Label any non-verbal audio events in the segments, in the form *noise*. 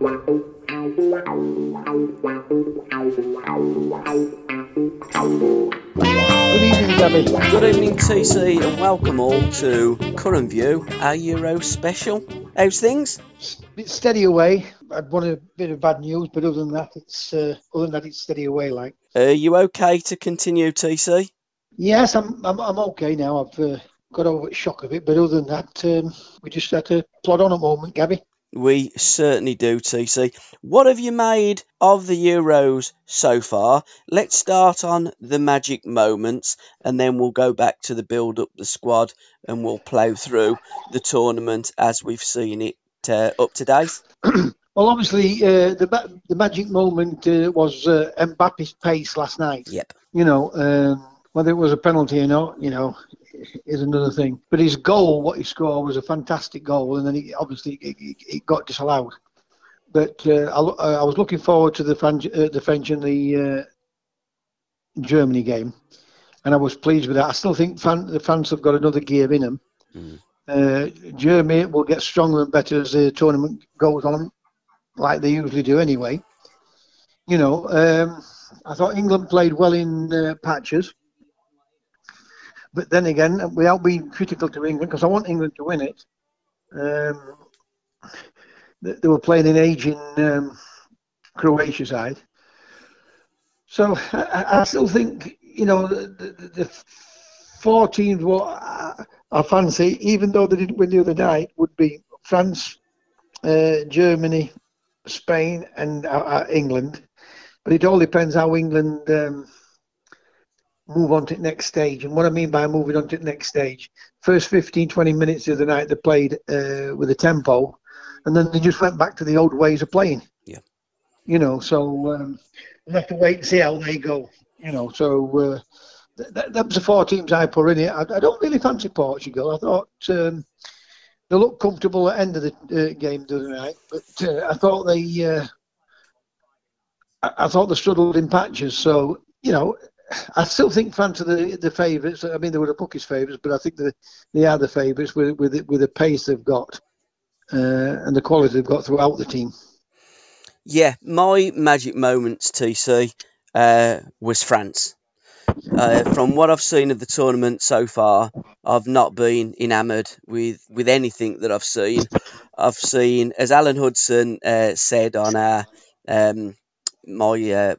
Good evening, Gabby. Good evening, TC, and welcome all to Curran View, our Euro special. How's things? Bit steady away. I'd want a bit of bad news, but other than that, it's uh, other than that, it's steady away. Like, Are you okay to continue, TC? yes, I'm I'm, I'm okay now. I've uh, got over the shock of it, but other than that, um, we just had to plod on a moment, Gabby. We certainly do, TC. What have you made of the Euros so far? Let's start on the magic moments, and then we'll go back to the build up the squad, and we'll plough through the tournament as we've seen it uh, up to date. *clears throat* Well, obviously, uh, the ma- the magic moment uh, was uh, Mbappe's pace last night. Yep. You know, um, whether it was a penalty or not, you know, is another thing. But his goal, what he scored, was a fantastic goal, and then he, obviously it, it, it got disallowed. But uh, I, I was looking forward to the French, uh, the French and the uh, Germany game, and I was pleased with that. I still think Fran- the fans have got another gear in them. Uh, Germany will get stronger and better as the tournament goes on, like they usually do anyway. You know, um, I thought England played well in uh, patches. But then again, without being critical to England, because I want England to win it, um, they, were playing an aging um, Croatia side. So I, I still think, you know, the, the, the four teams what I, I fancy, even though they didn't win the other night, would be France, uh, Germany, Spain, and uh, uh, England. But it all depends how England um, move on to the next stage. And what I mean by moving on to the next stage, first 15, 20 minutes of the night they played uh, with a tempo, and then they just went back to the old ways of playing. Yeah. You know, so um, we'll have to wait and see how they go. You know, so uh, th- th- that was the four teams I put in it. I, I don't really fancy Portugal. I thought um, they looked comfortable at the end of the uh, game the other night, but uh, I thought they. Uh, I, I thought they struggled in patches. So you know, I still think France are the the favourites. I mean, they were the bookies' favourites, but I think the, they are the favourites with with with the pace they've got uh, and the quality they've got throughout the team. Yeah, my magic moments, TC, uh, was France. Uh, from what I've seen of the tournament so far, I've not been enamoured with, with anything that I've seen. I've seen, as Alan Hudson uh, said on our um, my uh,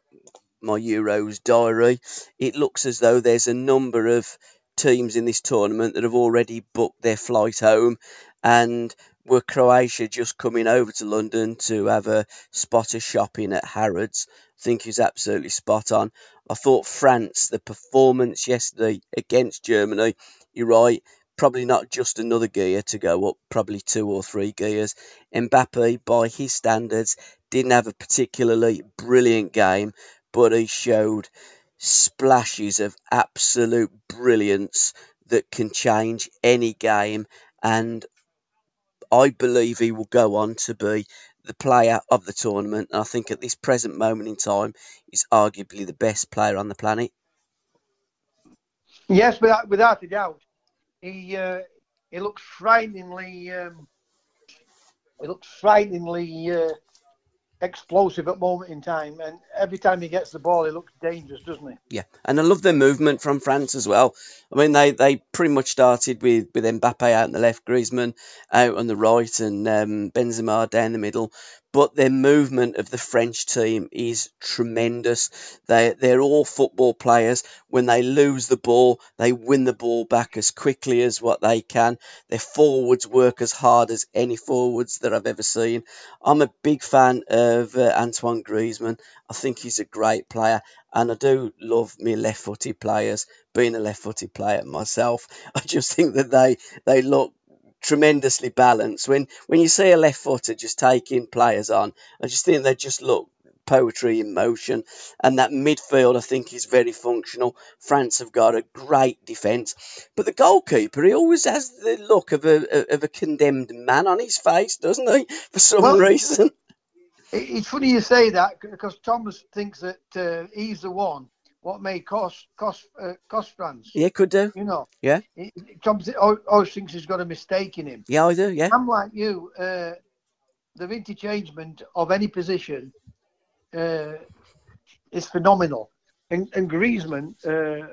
my Euros diary, it looks as though there's a number of teams in this tournament that have already booked their flight home, and were Croatia just coming over to London to have a spot of shopping at Harrods. I think he's absolutely spot on. I thought France, the performance yesterday against Germany, you're right, probably not just another gear to go up, probably two or three gears. Mbappe, by his standards, didn't have a particularly brilliant game, but he showed splashes of absolute brilliance that can change any game. And I believe he will go on to be the player of the tournament. And I think at this present moment in time, he's arguably the best player on the planet. Yes, without without a doubt, he uh, he looks frighteningly um, he looks frighteningly uh, explosive at moment in time, and every time he gets the ball, he looks dangerous, doesn't he? Yeah, and I love their movement from France as well. I mean, they, they pretty much started with, with Mbappe out on the left, Griezmann out on the right, and um, Benzema down the middle. But their movement of the French team is tremendous. They they're all football players. When they lose the ball, they win the ball back as quickly as what they can. Their forwards work as hard as any forwards that I've ever seen. I'm a big fan of uh, Antoine Griezmann. I think he's a great player, and I do love me left-footed players. Being a left-footed player myself, *laughs* I just think that they they look tremendously balanced. When when you see a left footer just taking players on, I just think they just look poetry in motion. And that midfield, I think, is very functional. France have got a great defence, but the goalkeeper, he always has the look of a of a condemned man on his face, doesn't he? *laughs* For some well, reason. It's funny you say that because Thomas thinks that uh, he's the one what may cost cost uh, cost France. Yeah, could do. You know. Yeah. He, Thomas always thinks he's got a mistake in him. Yeah, I do. Yeah. I'm like you. Uh, the interchangement of any position uh, is phenomenal, and, and Griezmann uh,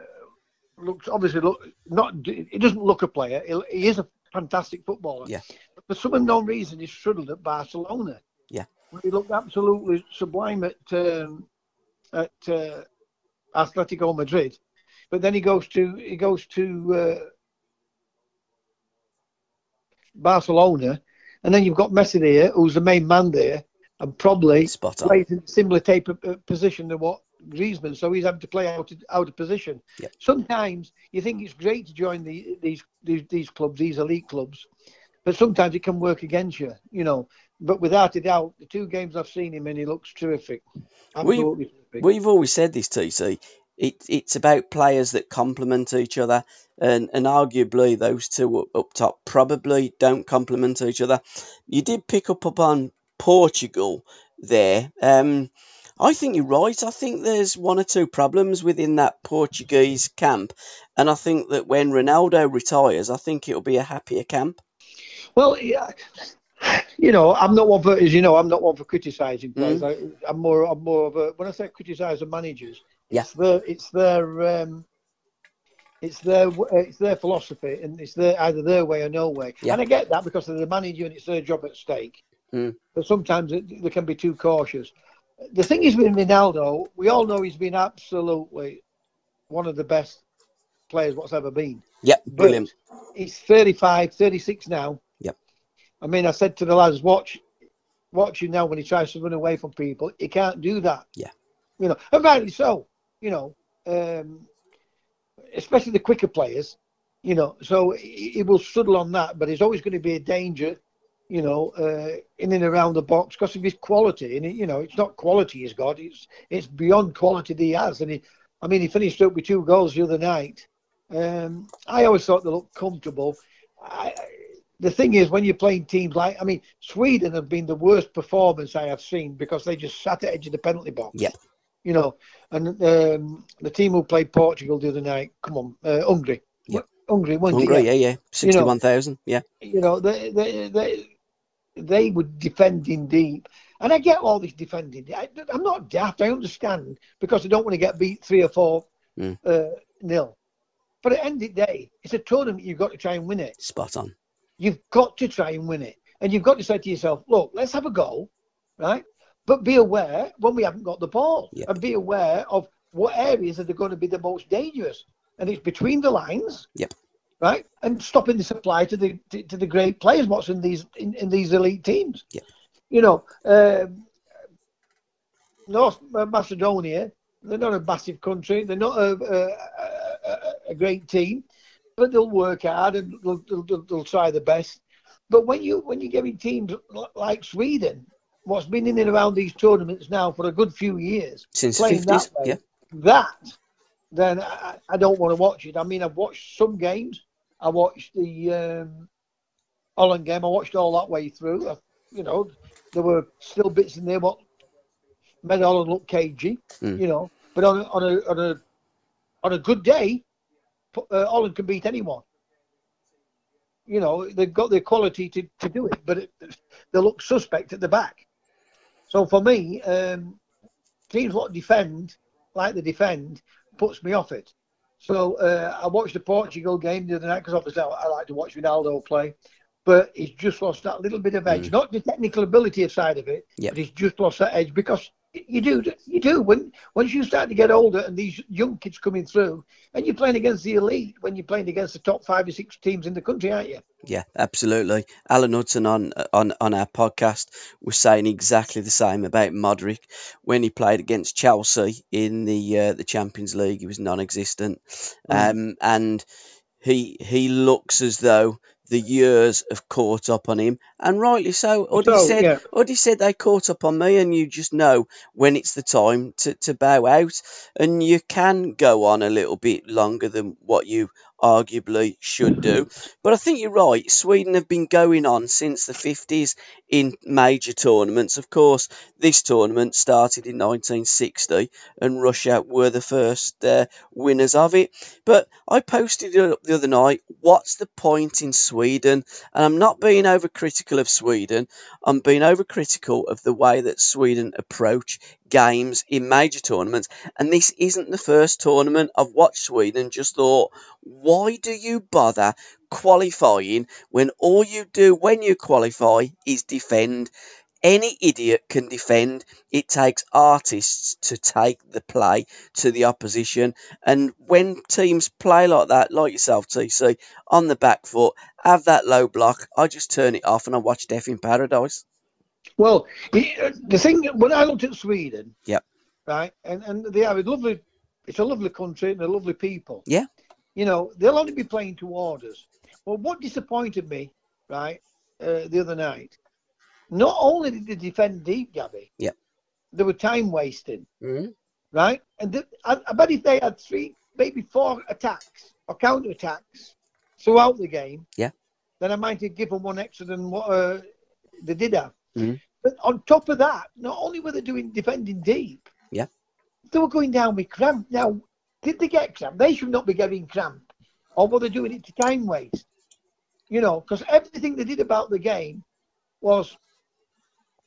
looks obviously look not. He doesn't look a player. He, he is a fantastic footballer. Yeah. But for some unknown reason, he struggled at Barcelona. Yeah. He looked absolutely sublime at um, at uh, Atletico Madrid, but then he goes to he goes to uh, Barcelona, and then you've got Messi there, who's the main man there, and probably Spot plays in a similar type of uh, position than what Griezmann, so he's having to play out of, out of position. Yep. Sometimes you think it's great to join the, these, these these clubs, these elite clubs, but sometimes it can work against you, you know. But without a doubt, the two games I've seen him in, he looks terrific. Absolutely we, terrific. We've always said this, TC. It, it's about players that complement each other, and, and arguably those two up, up top probably don't complement each other. You did pick up upon Portugal there. Um, I think you're right. I think there's one or two problems within that Portuguese camp, and I think that when Ronaldo retires, I think it'll be a happier camp. Well, yeah, you know, I'm not one for, as you know, I'm not one for criticising players. Mm. I, am more, I'm more of a. When I say criticise the managers, yeah, it's their, it's their, um, it's their, it's their philosophy, and it's their either their way or no way. Yeah. And I get that because they're the manager and it's their job at stake. Mm. But sometimes it, they can be too cautious. The thing is with Ronaldo, we all know he's been absolutely one of the best players what's ever been. Yep, brilliant. But he's 35, 36 now I mean, I said to the lads, watch, watch him now when he tries to run away from people. He can't do that. Yeah. You know, and rightly so. You know, um, especially the quicker players. You know, so he, he will struggle on that, but he's always going to be a danger. You know, uh, in and around the box because of his quality, and you know, it's not quality he's got; it's it's beyond quality that he has. And he, I mean, he finished up with two goals the other night. Um, I always thought they looked comfortable. I, the thing is, when you're playing teams like, I mean, Sweden have been the worst performance I have seen because they just sat at the edge of the penalty box. Yeah. You know, and um, the team who played Portugal the other night, come on, uh, Hungary. Yeah. Hungary, Hungary, yeah, yeah, sixty-one thousand, you know, yeah. You know, they, they, they, they were defending deep, and I get all this defending. I, am not daft. I understand because I don't want to get beat three or four mm. uh, nil. But at the end of the day, it's a tournament. You've got to try and win it. Spot on. You've got to try and win it. And you've got to say to yourself, look, let's have a go, right? But be aware when we haven't got the ball yep. and be aware of what areas are going to be the most dangerous. And it's between the lines. Yep. Right? And stopping the supply to the to, to the great players what's in these in, in these elite teams. Yep. You know, um, North Macedonia, they're not a massive country. They're not a, a, a, a great team but they'll work hard and they'll, they'll, they'll try the best. But when you when you're giving teams like Sweden, what's been in and around these tournaments now for a good few years, since playing 50s, that, way, yeah. that then I, I, don't want to watch it. I mean, I've watched some games. I watched the um, Holland game. I watched all that way through. I, you know, there were still bits in there what made Holland look cagey. Mm. You know, but on on a on a on a good day, uh, Holland can beat anyone. You know, they've got the quality to, to do it, but it, they look suspect at the back. So for me, um, teams what defend like they defend puts me off it. So uh, I watched the Portugal game the other night because obviously I, I, like to watch Ronaldo play, but he's just lost that little bit of edge. Mm. Not the technical ability side of it, yep. but he's just lost that edge because you do, you do. When once you start to get older and these young kids coming through, and you're playing against the elite, when you're playing against the top five or six teams in the country, aren't you? Yeah, absolutely. Alan Hudson on on on our podcast was saying exactly the same about Modric when he played against Chelsea in the uh, the Champions League. He was non-existent, mm. um, and he he looks as though the years have caught up on him, and rightly so. Uddy So, said, yeah. Uddy said they caught up on me, and you just know when it's the time to, to bow out, and you can go on a little bit longer than what you arguably should do. But I think you're right. Sweden have been going on since the 50s in major tournaments. Of course, this tournament started in 1960, and Russia were the first uh, winners of it. But I posted it up the other night. What's the point in Sweden? And I'm not being overcritical of Sweden. I'm being overcritical of the way that Sweden approach games in major tournaments. And this isn't the first tournament I've watched Sweden just thought, why do you bother qualifying when all you do when you qualify is defend? Any idiot can defend. It takes artists to take the play to the opposition. And when teams play like that, like yourself, TC, on the back foot, have that low block, I just turn it off and I watch Death in Paradise. Well, uh, the thing when I looked at Sweden, yeah, right, and and they have a lovely, it's a lovely country and they're lovely people. Yeah. You know, they'll only be playing toward us. Well, what disappointed me, right, uh, the other night, not only did they defend deep, Gabby. yeah, They were time wasting, Mm-hmm. right? And I, I bet if they had three, maybe four attacks or counter attacks throughout the game, Yeah. then I might have given one extra than what uh, they did have. Mhm. But on top of that, not only were they doing defending deep, Yeah. they were going down with cramp. Now, did they get cramp? They should not be getting cramp, or were they doing it to time waste? You know, because everything they did about the game was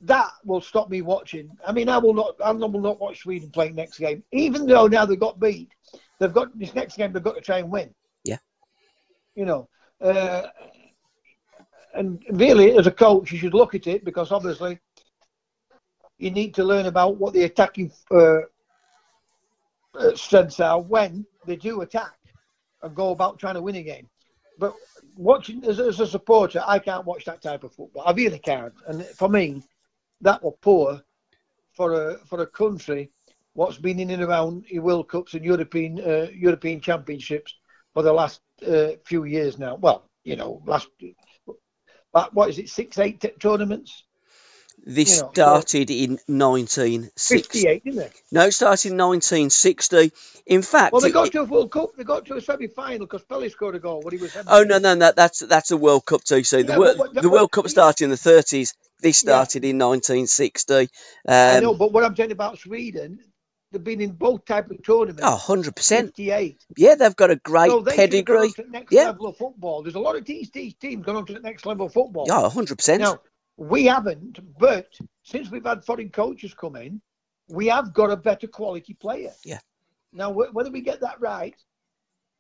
that will stop me watching. I mean, I will not. I will not watch Sweden play next game, even though now they've got beat. They've got this next game. They've got to try and win. Yeah. You know, uh, and really, as a coach, you should look at it because obviously you need to learn about what the attacking uh, uh, strengths are when they do attack and go about trying to win a game. But watching as, as a supporter, I can't watch that type of football. I really can't. And for me, that was poor for a for a country what's been in and around World Cups and European uh, European Championships for the last uh, few years now. Well, you know, last but what is it, six, eight tournaments? This You know, so- started in 1960. didn't they? No, it started in 1960. In fact, Well, they it- got to a World Cup. They got to a semi-final because Pelé scored a goal when he was. Oh no, no, no! That's that's a World Cup TC. The, Yeah, but what- the World what- Cup started in the 30s. This started in 1960. I Um, know, but what I'm saying about Sweden, they've been in both type of tournaments. oh, 100 percent. 58. Yeah, they've got a great So they should have gone pedigree. on to the next Yeah. level of football. There's a lot of these, these teams going on to the next level of football. Yeah, 100 percent. Now, we haven't, but since we've had foreign coaches come in, we have got a better quality player. Yeah. Now, wh- whether we get that right,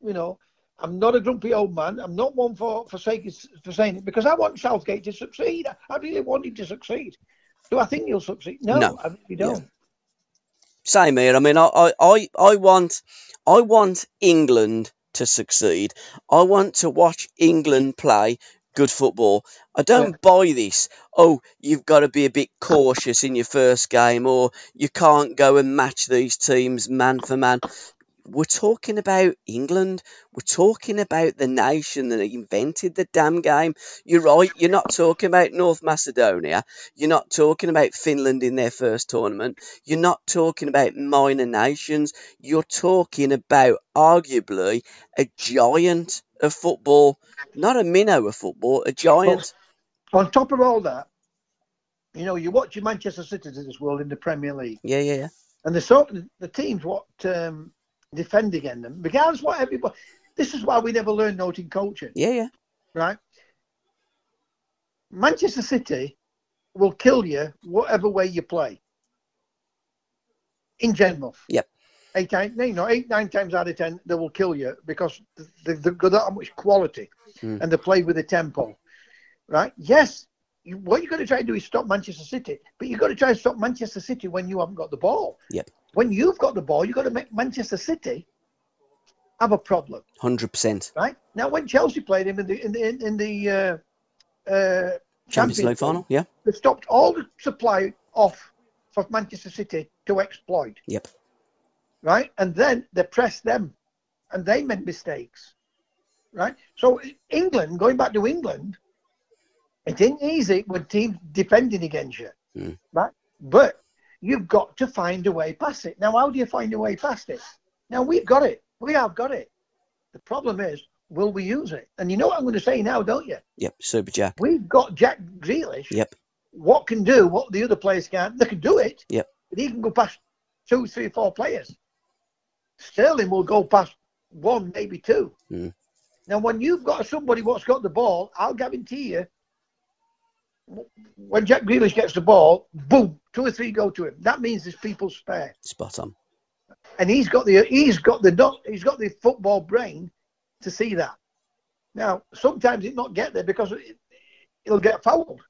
you know, I'm not a grumpy old man. I'm not one for, for, saying, for saying it because I want Southgate to succeed. I really want him to succeed. Do I think he'll succeed? No, No. I really don't. Same here. I mean, I, I, I, I want, I want England to succeed. I want to watch England play good football. I don't buy this. Oh, you've got to be a bit cautious in your first game, or you can't go and match these teams man for man. We're talking about England. We're talking about the nation that invented the damn game. You're right. You're not talking about North Macedonia. You're not talking about Finland in their first tournament. You're not talking about minor nations. You're talking about arguably a giant of football, not a minnow of football, a giant. On top of all that, you know, you watch your Manchester City of this world in the Premier League. Yeah, yeah, yeah. and the sort the teams what um, defend against them, regardless what everybody. This is why we never learn noting coaching, Yeah, yeah. right? Manchester City will kill you whatever way you play. In general. Yep. Eight times, you know, eight nine times out of ten, they will kill you because they- they've got that much quality, Hmm. and they play with the tempo, right? Yes. You, what you've got to try and do is stop Manchester City, but you've got to try and stop Manchester City when you haven't got the ball Yep. When you've got the ball, you've got to make Manchester City have a problem, 100%. right? Now, when Chelsea played him in the in the in the uh, uh, Champions League final. Yeah. they stopped all the supply off for Manchester City to exploit, Yep. right? And then they pressed them, and they made mistakes, right? So England, going back to England, it ain't easy with teams defending against you, Mm. right? But you've got to find a way past it. Now, how do you find a way past it? Now we've got it. We have got it. The problem is, will we use it? And you know what I'm going to say now, don't you? Yep, Super Jack. We've got Jack Grealish. Yep. What can do what the other players can't? They can do it. Yep. But he can go past two, three, four players. Sterling will go past one, maybe two. Mm. Now, when you've got somebody what's got the ball, I'll guarantee you, when Jack Grealish gets the ball, boom, two or three go to him. That means there's people spare, Spot on. and he's got the he's got the he's got the football brain to see that. Now, sometimes it not get there because it, he'll get fouled.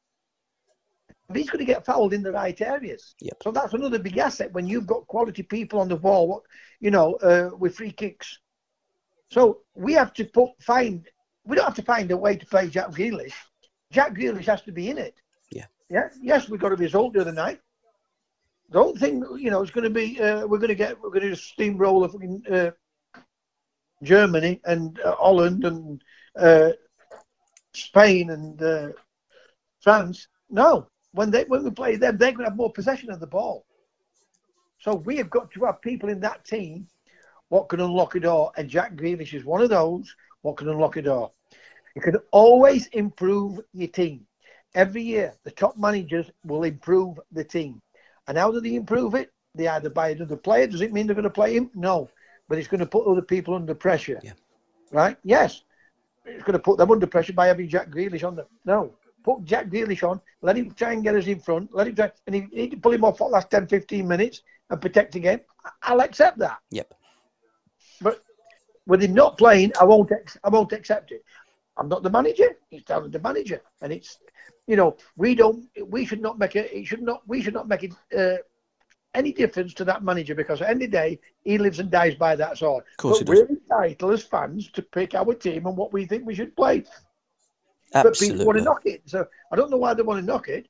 But he's going to get fouled in the right areas. Yep. So that's another big asset when you've got quality people on the ball, you know, uh, with free kicks. So we have to put find. We don't have to find a way to play Jack Grealish. Jack Grealish has to be in it. Yeah. Yeah. Yes, we got a result the other night. Don't think you know it's going to be. Uh, we're going to get. We're going to steamroll fucking, uh, Germany and uh, Holland and uh, Spain and uh, France. No, when they when we play them, they're going to have more possession of the ball. So we have got to have people in that team what can unlock a door, and Jack Grealish is one of those what can unlock a door. You can always improve your team. Every year, the top managers will improve the team. And how do they improve it? They either buy another player. Does it mean they're going to play him? No. But it's going to put other people under pressure. Yeah. Right? Yes. It's going to put them under pressure by having Jack Grealish on them. No. Put Jack Grealish on, let him try and get us in front, let him try, and he, he can pull him off for the last 10, 15 minutes and protect again. I'll accept that. Yep. But with him not playing, I won't, ex- I won't accept it. I'm not the manager. He's down the manager, and it's, you know, we don't, we should not make it. It should not, we should not make it uh, any difference to that manager because at the end of the day, he lives and dies by that sword. Of course but he does. we're entitled as fans to pick our team and what we think we should play. Absolutely. But people want to knock it. So I don't know why they want to knock it.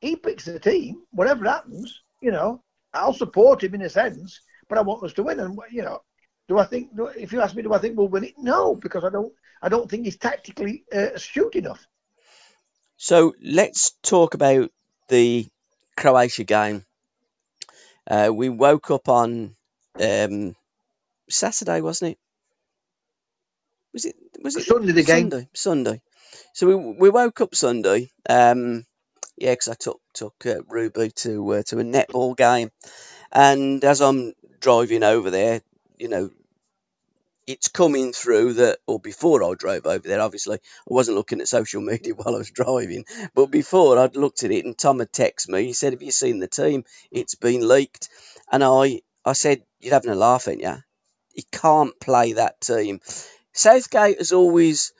He picks the team, whatever happens, you know, I'll support him in a sense, but I want us to win. And you know, do I think? do- If you ask me, do I think we'll win it? No, because I don't. I don't think he's tactically uh, astute enough. So let's talk about the Croatia game. Uh, we woke up on um, Saturday, wasn't it? Was it? Was it Sunday the game. Sunday. Sunday. So we we woke up Sunday. Um, yeah, because I took took uh, Ruby to uh, to a netball game, and as I'm driving over there, you know, it's coming through that, or before I drove over there, obviously, I wasn't looking at social media *laughs* while I was driving, but before I'd looked at it and Tom had texted me, he said, Have you seen the team? It's been leaked. And I, I said, You're having a laugh, ain't you? He can't play that team. Southgate has always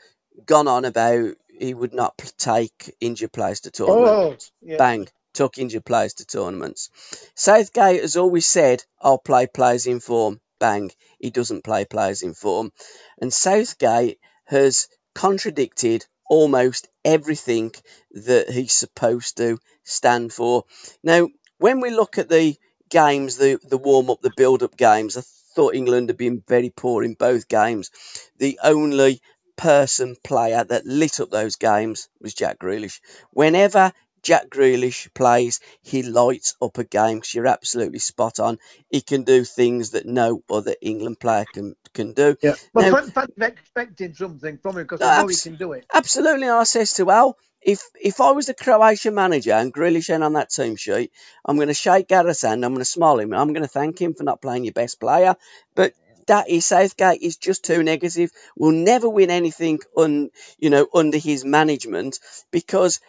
gone on about he would not take injured players to tournaments Oh, yeah. bang, took injured players to tournaments. Southgate has always said, I'll play players in form, bang, he doesn't play players in form. And Southgate has contradicted almost everything that he's supposed to stand for. Now, when we look at the games, the, the warm up, the build up games, I thought England had been very poor in both games. The only person player that lit up those games was Jack Grealish. Whenever Jack Grealish plays, he lights up a game. 'cause you're absolutely spot on. He can do things that no other England player can can do. Yeah. But Now- fans are expecting something from him because they know he can do it. Absolutely, I says to Al, if if I was the Croatian manager and Grealish ain't on that team sheet, I'm going to shake Gareth's hand. I'm going to smile him. I'm going to thank him for not playing your best player. But that is Southgate is just too negative. We'll never win anything un you know under his management because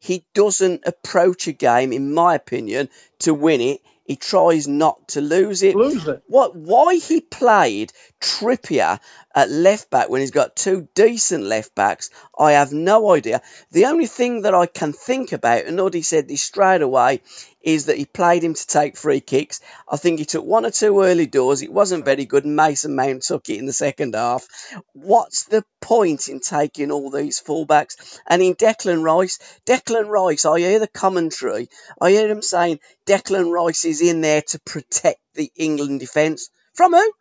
he doesn't approach a game, in my opinion, to win it. He tries not to lose it. Lose it. What? Why he played Trippier at left back when he's got two decent left backs, I have no idea. The only thing that I can think about, and Noddy said this straight away, is that he played him to take free kicks. I think he took one or two early doors. It wasn't very good. Mason Mount took it in the second half. What's the point in taking all these fullbacks? And in Declan Rice, Declan Rice, I hear the commentary. I hear him saying Declan Rice is in there to protect the England defence. From who?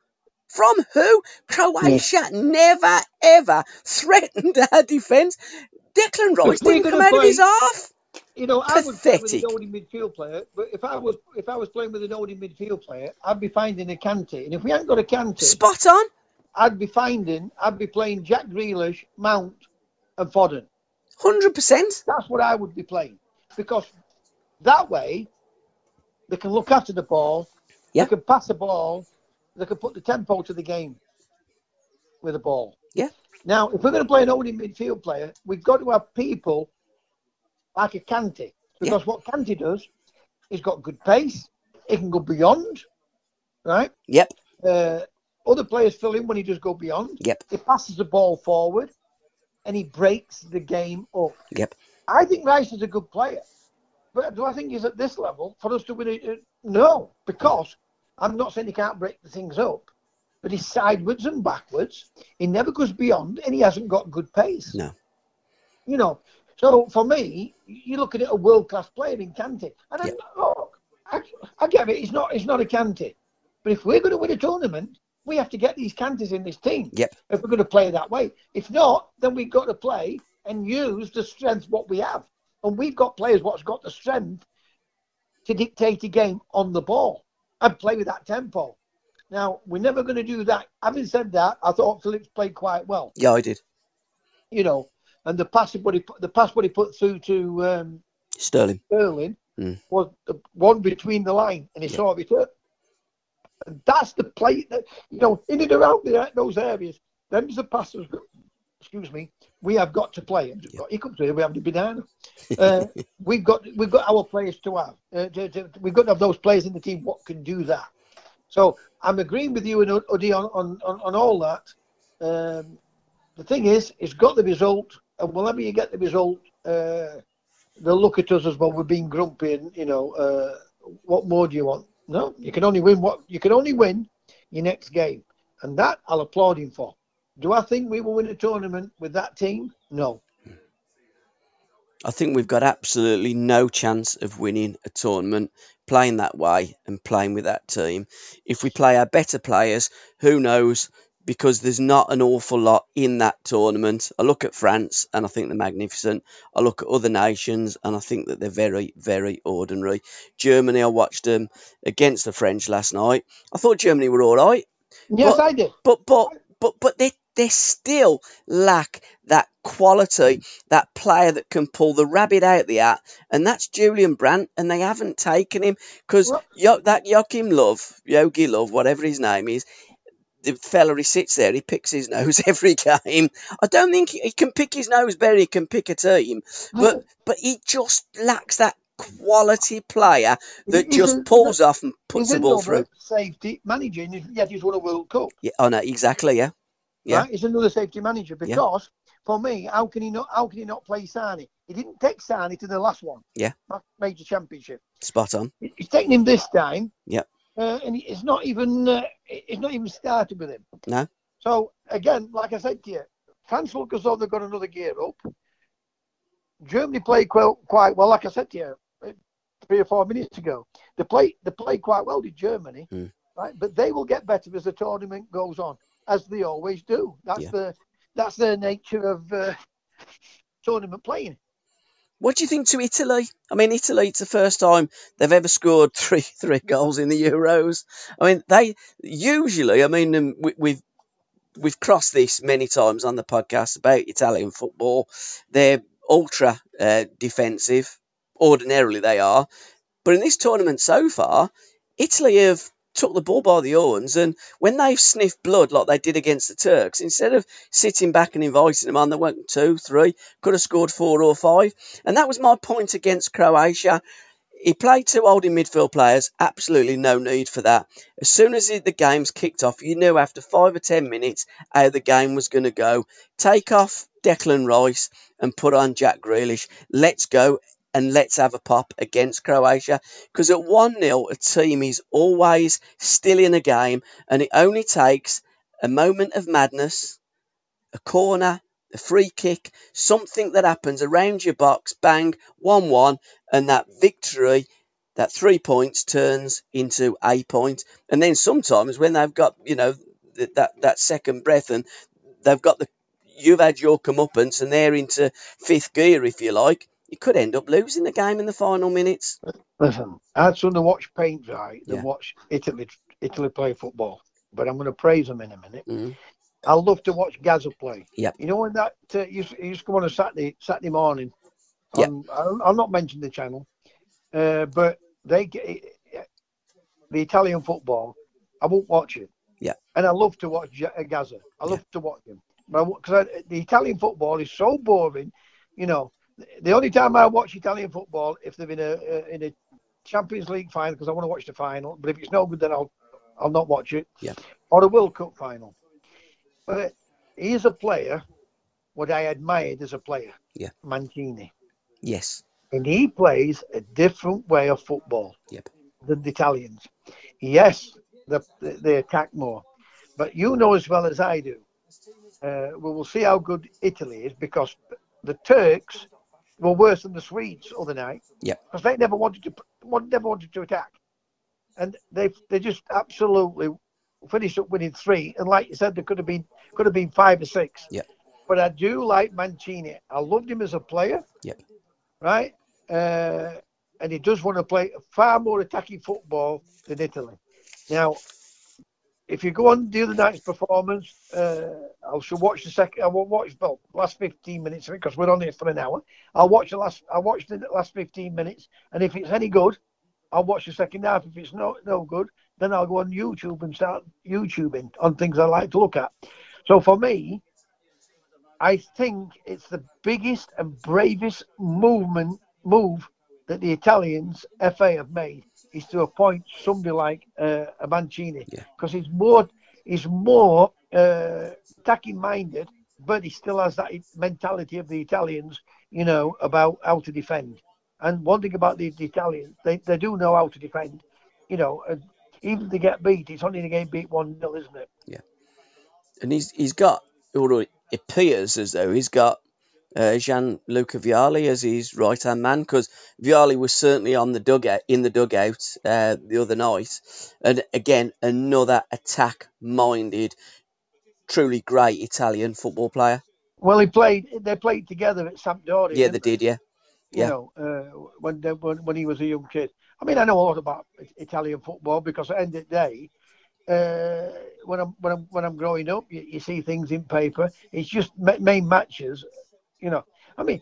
From who? Croatia never ever threatened our defence. Declan Rice didn't come out of his half. You know, I would play with Pathetic. an holding midfield player, but if I was if I was playing with an holding midfield player, I'd be finding a Kante, and if we hadn't got a Kante, Spot on. I'd be finding I'd be playing Jack Grealish, Mount, and Foden. 100%. That's what I would be playing because that way they can look after the ball, Yeah. they can pass the ball, they can put the tempo to the game with the ball. Yeah. Now, if we're going to play an holding midfield player, we've got to have people like a Kante because what Kante does, he's got good pace, he can go beyond, right? Yep. Uh, other players fill in when he does go beyond. Yep. He passes the ball forward, and he breaks the game up. Yep. I think Rice is a good player, but do I think he's at this level for us to win it? Uh, No, because I'm not saying he can't break the things up, but he's sideways and backwards. He never goes beyond, and he hasn't got good pace. No. You know, so for me, you look at it a world class player in Kante, and Yeah. I, oh, I, I get it. He's not. He's not a Kante, but if we're going to win a tournament, we have to get these Kantes in this team Yep. if we're going to play that way. If not, then we've got to play and use the strength what we have. And we've got players what's got the strength to dictate a game on the ball and play with that tempo. Now, we're never going to do that. Having said that, I thought Phillips played quite well, Yeah, I did. you know, and the pass what he put, the pass what he put through to um, Sterling. Sterling Mm. was the one between the line, and he Yeah. saw it up. And that's the play that you know in and around the, those areas. Them's the passes. Excuse me. We have got to play. Got hiccups here. We have the banana. Uh, *laughs* we've got we've got our players to have. Uh, to, to, we've got to have those players in the team what can do that. So I'm agreeing with you and Uddy on, on, on, on all that. Um, the thing is, it's got the result, and whenever you get the result, uh, they'll look at us as well. We're being grumpy, and you know, uh, what more do you want? No, you can only win what you can only win your next game, and that I'll applaud him for. Do I think we will win a tournament with that team? No. I think we've got absolutely no chance of winning a tournament playing that way and playing with that team. If we play our better players, who knows? Because there's not an awful lot in that tournament. I look at France and I think they're magnificent. I look at other nations and I think that they're very, very ordinary. Germany, I watched them against the French last night. I thought Germany were all right Yes, But- I did. but but but but they they still lack that quality, that player that can pull the rabbit out of the hat, and that's Julian Brandt, and they haven't taken him because Yo- that Joachim Love, Yogi Love, whatever his name is. The fella, he sits there, he picks his *laughs* nose every game. I don't think he, he can pick his nose better. He can pick a team, but but he just lacks that quality player that He's just a- pulls off and puts the ball through. safety manager, and he's- won a World Cup. Yeah, oh no, exactly, yeah, Yeah. Right? He's another safety manager because for me, how can he not? How can he not play Sané? He didn't take Sané to the last one. Yeah. Major championship. spot on. He's taking him this time. Yeah, Uh, and it's not even. Uh, it's not even started with him. No. So again, like I said to you, France look as though they've got another gear up. Germany played quite, quite well, like I said to you uh, three or four minutes ago. They play they played quite well, did Germany, Hmm. right? But they will get better as the tournament goes on, as they always do. That's Yeah. the that's the nature of uh, tournament playing. What do you think to Italy? I mean, Italy, it's the first time they've ever scored *laughs* three three goals in the Euros. I mean, they usually, I mean, um, we, we've we've crossed this many times on the podcast about Italian football. They're ultra uh, defensive. Ordinarily, they are, but in this tournament so far, Italy have took the ball by the horns, and when they've sniffed blood like they did against the Turks, instead of sitting back and inviting them on, they went two, three, could have scored four or five. And that was my point against Croatia. He played two holding midfield players, absolutely no need for that. As soon as the game's kicked off, you knew after five or ten minutes how the game was going to go. Take off Declan Rice and put on Jack Grealish. Let's go and let's have a pop against Croatia. Because at 1 0, a team is always still in a game, and it only takes a moment of madness, a corner, a free kick, something that happens around your box, bang, 1 1, and that victory, that three points turns into a point. And then sometimes when they've got, you know, that that second breath, and they've got the you've had your comeuppance, and they're into fifth gear, if you like. You could end up losing the game in the final minutes. Listen, I'd sooner watch paint dry than Yeah. watch Italy Italy play football. But I'm going to praise them in a minute. Mm. I love to watch Gazza play. Yep. You know when that uh, used, it used to come on a Saturday Saturday morning. Yep. on- I'll, not mention the channel, uh, but they get the Italian football. I won't watch it. Yeah. And I love to watch uh, Gazza. I love to watch him. But because the Italian football is so boring, you know. The only time I watch Italian football if they're in a uh, in a Champions League final because I want to watch the final. But if it's no good, then I'll I'll not watch it. Yeah. Or a World Cup final. But he's a player. What I admired as a player. Yeah. Mancini, Yes. and he plays a different way of football Yep. than the Italians. Yes, they, they attack more, but you know as well as I do. Uh, we will see how good Italy is because the Turks were worse than the Swedes other night. Yeah. Because they never wanted to, never wanted to attack, and they they just absolutely finished up winning three. And like you said, there could have been could have been five or six. Yeah. But I do like Mancini. I loved him as a player. Yep. Right. Uh, and he does want to play far more attacking football than Italy. Now, if you go on the other night's performance, uh, I should watch the second. I will watch well last 15 minutes of it because we're on here for an hour. I'll watch the last. I'll watch the last 15 minutes, and if it's any good, I'll watch the second half. If it's no no good, then I'll go on YouTube and start YouTubing on things I like to look at. So for me, I think it's the biggest and bravest movement move that the Italians FA have made is to appoint somebody like uh, a Mancini Yeah. because he's more he's more uh, attacking minded, but he still has that mentality of the Italians, you know, about how to defend. And one thing about the, the Italians, they, they do know how to defend, you know. And even if they get beat, it's only to get beat one 0 isn't it? Yeah. And he's he's got or it appears as though he's got uh, Gianluca Vialli as his right hand man because Vialli was certainly on the dugout in the dugout uh, the other night, and again another attack minded, truly great Italian football player. Well, he played. They played together at Sampdoria. Yeah, they did. Yeah, you Yeah. know, uh, when, they, when when he was a young kid. I mean, I know a lot about Italian football because at the end of the day, uh, when I'm when I'm when I'm growing up, you, you see things in paper. It's just main matches, you know. I mean,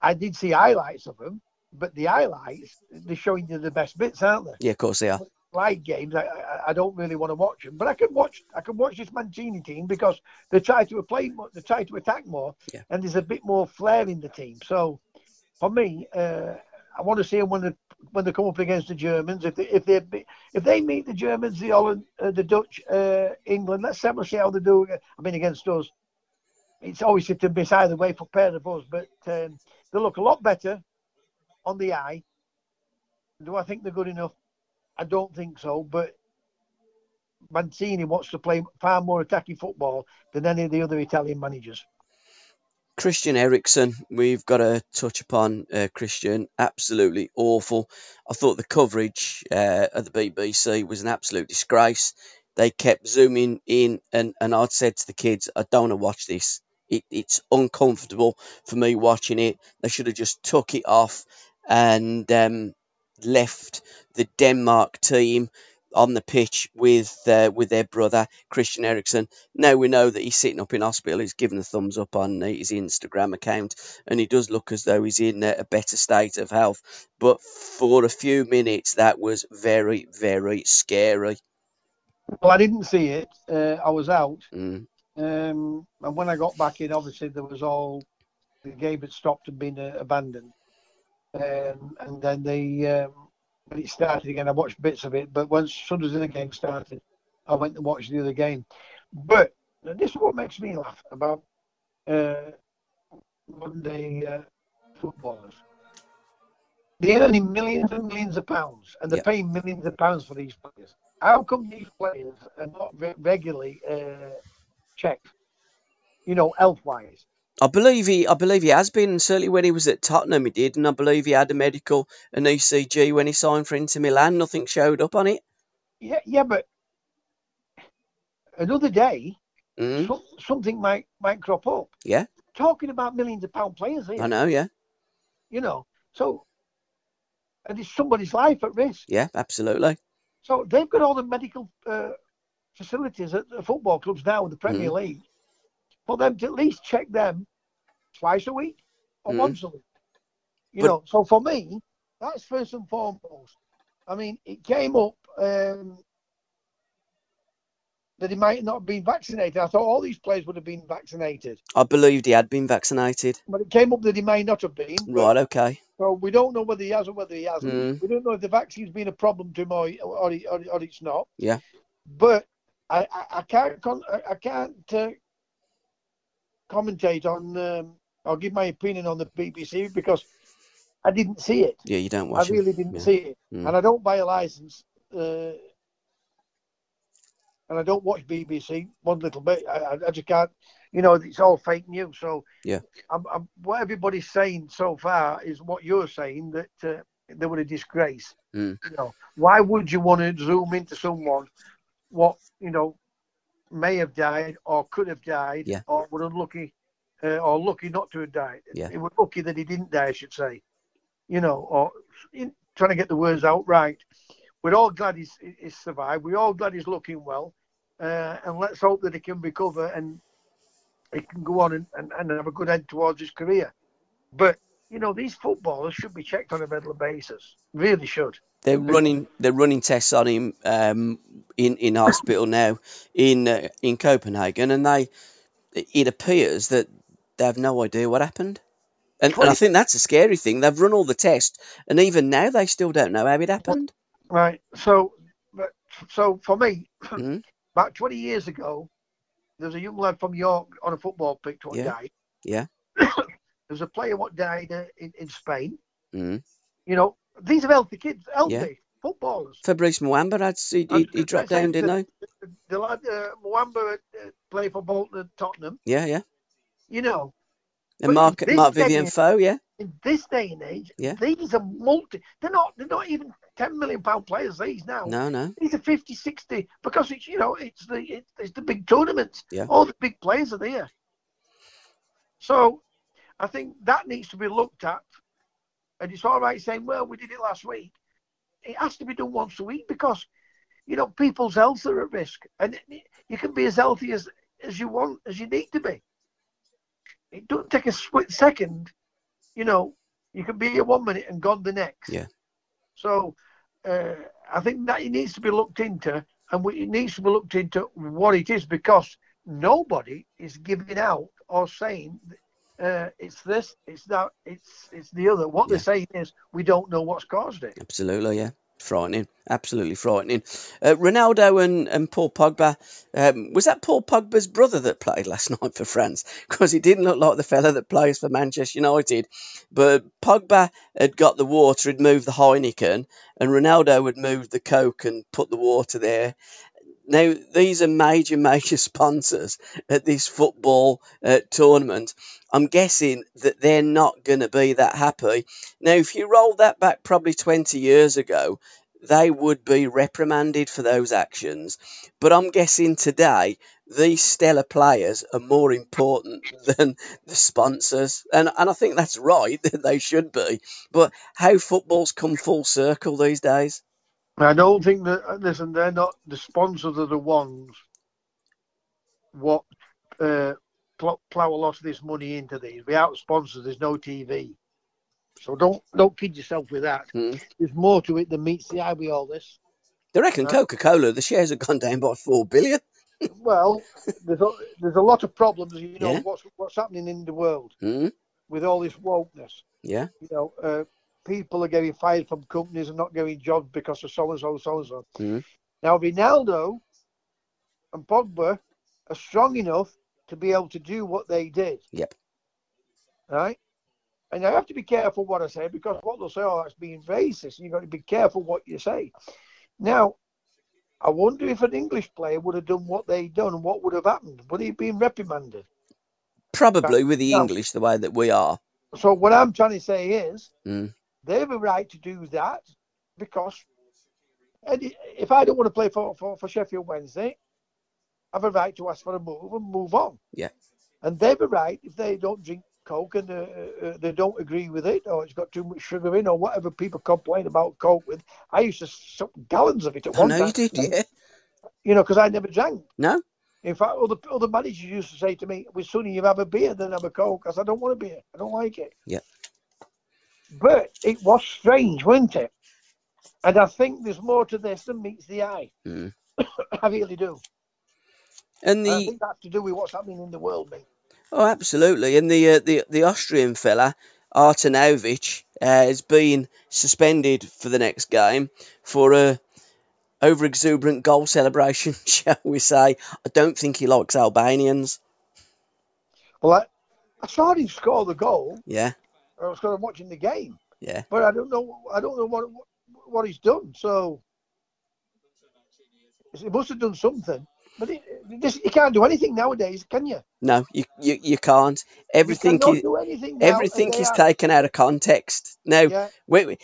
I did see highlights of them, but the highlights they're showing you the best bits, aren't they? yeah, of course they are. Live games, I, I, I don't really want to watch them, but I can watch I can watch this Mancini team because they try to play more, they try to attack more, Yeah. and there's a bit more flair in the team. So for me, uh, I want to see them when they when they come up against the Germans. If they if they if they meet the Germans, the Holland, uh, the Dutch, uh, England, let's have a see how they do. I mean against us. It's always to miss either way for pair of us, but um, they look a lot better on the eye. Do I think they're good enough? I don't think so, but Mancini wants to play far more attacking football than any of the other Italian managers. Christian Eriksen, we've got to touch upon uh, Christian. Absolutely awful. I thought the coverage uh, at the BBC was an absolute disgrace. They kept zooming in, and, and I'd said to the kids, I don't want to watch this. It, it's uncomfortable for me watching it. They should have just took it off and um, left the Denmark team on the pitch with uh, with their brother Christian Eriksen. Now we know that he's sitting up in hospital. He's given a thumbs up on uh, his Instagram account, and he does look as though he's in uh, a better state of health. But for a few minutes, that was very, very scary. Well, I didn't see it. Uh, I was out, Mm. Um, and when I got back in, obviously there was all the game had stopped and been uh, abandoned. Um, and then the um, when it started again, I watched bits of it. But once soon as the game started, I went and watched the other game. But this is what makes me laugh about uh, modern day uh, footballers. They're earning millions and millions of pounds, and they're paying millions of pounds for these players. How come these players are not re- regularly uh, checked? You know, health-wise. I believe he, I believe he has been. and Certainly when he was at Tottenham, he did, and I believe he had a medical, an ECG when he signed for Inter Milan. Nothing showed up on it. Yeah, yeah, but another day, Mm. so, something might might crop up. Yeah. Talking about millions of pound players here, I know, yeah. you know. So, and it's somebody's life at risk. Yeah, absolutely. So they've got all the medical uh, facilities at the football clubs now in the Premier Mm. League. For them to at least check them twice a week or Mm. once a week. You But- know, so for me, that's first and foremost. I mean, it came up um, that he might not have been vaccinated. I thought all these players would have been vaccinated, I believed he had been vaccinated. but it came up that he may not have been. Right, okay. So we don't know whether he has or whether he hasn't. Mm. We don't know if the vaccine's been a problem to him or, or, or, or it's not. Yeah. But I, I, I can't con- I I can't uh, commentate on um, or give my opinion on the BBC because I didn't see it. Yeah, you don't I watch him. really didn't Yeah. see it, Mm. and I don't buy a license. Uh, and I don't watch BBC one little bit. I, I, I just can't. You know, it's all fake news. So Yeah. I'm, I'm, what everybody's saying so far is what you're saying that uh, they were a disgrace. Mm. You know, why would you want to zoom into someone what you know may have died or could have died Yeah. or were unlucky uh, or lucky not to have died? Yeah. He was lucky that he didn't die, I should say. You know, or in, trying to get the words out right. We're all glad he's, he's survived. We're all glad he's looking well. Uh, and let's hope that he can recover and he can go on and, and, and have a good end towards his career. But, you know, these footballers should be checked on a regular basis. Really should. They're running. They're running tests on him um, in in hospital now in uh, in Copenhagen, and they it appears that they have no idea what happened. And, and I think that's a scary thing. They've run all the tests, and even now they still don't know how it happened. Right. So, so for me, *clears throat* Mhm. about 20 years ago, there was a young lad from York on a football pitch what Yeah. died. Yeah. *coughs* there was a player what died uh, in, in Spain. Mm. You know, these are healthy kids, healthy Yeah. footballers. Fabrice Muamba had he, he, he dropped down, the- didn't he? The, the lad, uh, Muamba, uh, played for Bolton and Tottenham. Yeah, yeah. You know, And Mark Marc-Vivien Foé, yeah, in this day and age, Yeah. these are multi. They're not. They're not even 10 million pound players. These now. no, no, These are 50, 60 because it's you know it's the it's the big tournaments. Yeah. All the big players are there. So, I think that needs to be looked at, and it's all right saying, well, we did it last week. It has to be done once a week because, you know, people's health are at risk, and you can be as healthy as as you want as you need to be. It doesn't take a split second, you know. You can be here one minute and gone the next. Yeah. So uh, I think that it needs to be looked into, and it needs to be looked into what it is because nobody is giving out or saying uh, it's this, it's that, it's it's the other. What Yeah. they're saying is we don't know what's caused it. absolutely, yeah. Frightening, absolutely frightening. Uh, Ronaldo and, and Paul Pogba. Um, was that Paul Pogba's brother that played last *laughs* night for France? Because he didn't look like the fella that plays for Manchester United. But Pogba had got the water, had moved the Heineken, and Ronaldo had moved the Coke and put the water there. Now, these are major, *laughs* major sponsors at this football uh, tournament. I'm guessing that they're not going to be that happy. Now, if you roll that back probably 20 years ago, they would be reprimanded for those actions. But I'm guessing today, these stellar players are more important *laughs* than the sponsors. And, and I think that's right, *laughs* they should be. But how football's come full circle these days. I don't think that listen, they're not the sponsors are the ones what uh, pl- plow a lot of this money into these. Without sponsors, there's no TV. So don't don't kid yourself with that. Mm. There's more to it than meets the eye with all this. They reckon Uh, Coca Cola, the shares have gone down by 4 billion. *laughs* Well, there's a, there's a lot of problems. You know Yeah. what's what's happening in the world Mm. with all this wokeness. Yeah. You know, uh, people are getting fired from companies and not getting jobs because of so and so, so and so. Mhm. Now, Ronaldo and Pogba are strong enough to be able to do what they did. Yep. Right? And I have to be careful what I say because what they'll say, oh, that's being racist. You've got to be careful what you say. Now, I wonder if an English player would have done what they done, what would have happened? Would he have been reprimanded? Probably with the English the way that we are. So what I'm trying to say is, Mm. They have a right to do that because and if I don't want to play for, for, for Sheffield Wednesday, I have a right to ask for a move and move on. Yeah. And they've a right if they don't drink Coke and uh, uh, they don't agree with it, or it's got too much sugar in, or whatever people complain about Coke with. I used to suck gallons of it at I one know time. you did, yeah. You know, because I never drank. No, In fact, other other managers used to say to me, "We'd sooner you have a beer than have a Coke," because I don't want a beer. I don't like it. Yeah. But it was strange, wasn't it? And I think there's more to this than meets the eye. Mm. *coughs* I really do. and And I the think that's to do with what's happening in the world, mate. oh, absolutely, and the uh, the the Austrian fella Arnautovic uh, has been suspended for the next game for a over exuberant goal celebration, *laughs* shall we say? I don't think he likes Albanians. Well, I, I saw him score the goal. Yeah, I was kind of watching the game, yeah. but I don't know. I don't know what what he's done. So he must have done something. But he, this, you can't do anything nowadays, can you? No, you you, you can't. Everything you is do anything now, everything is are- taken out of context. Now, Yeah, wait, wait,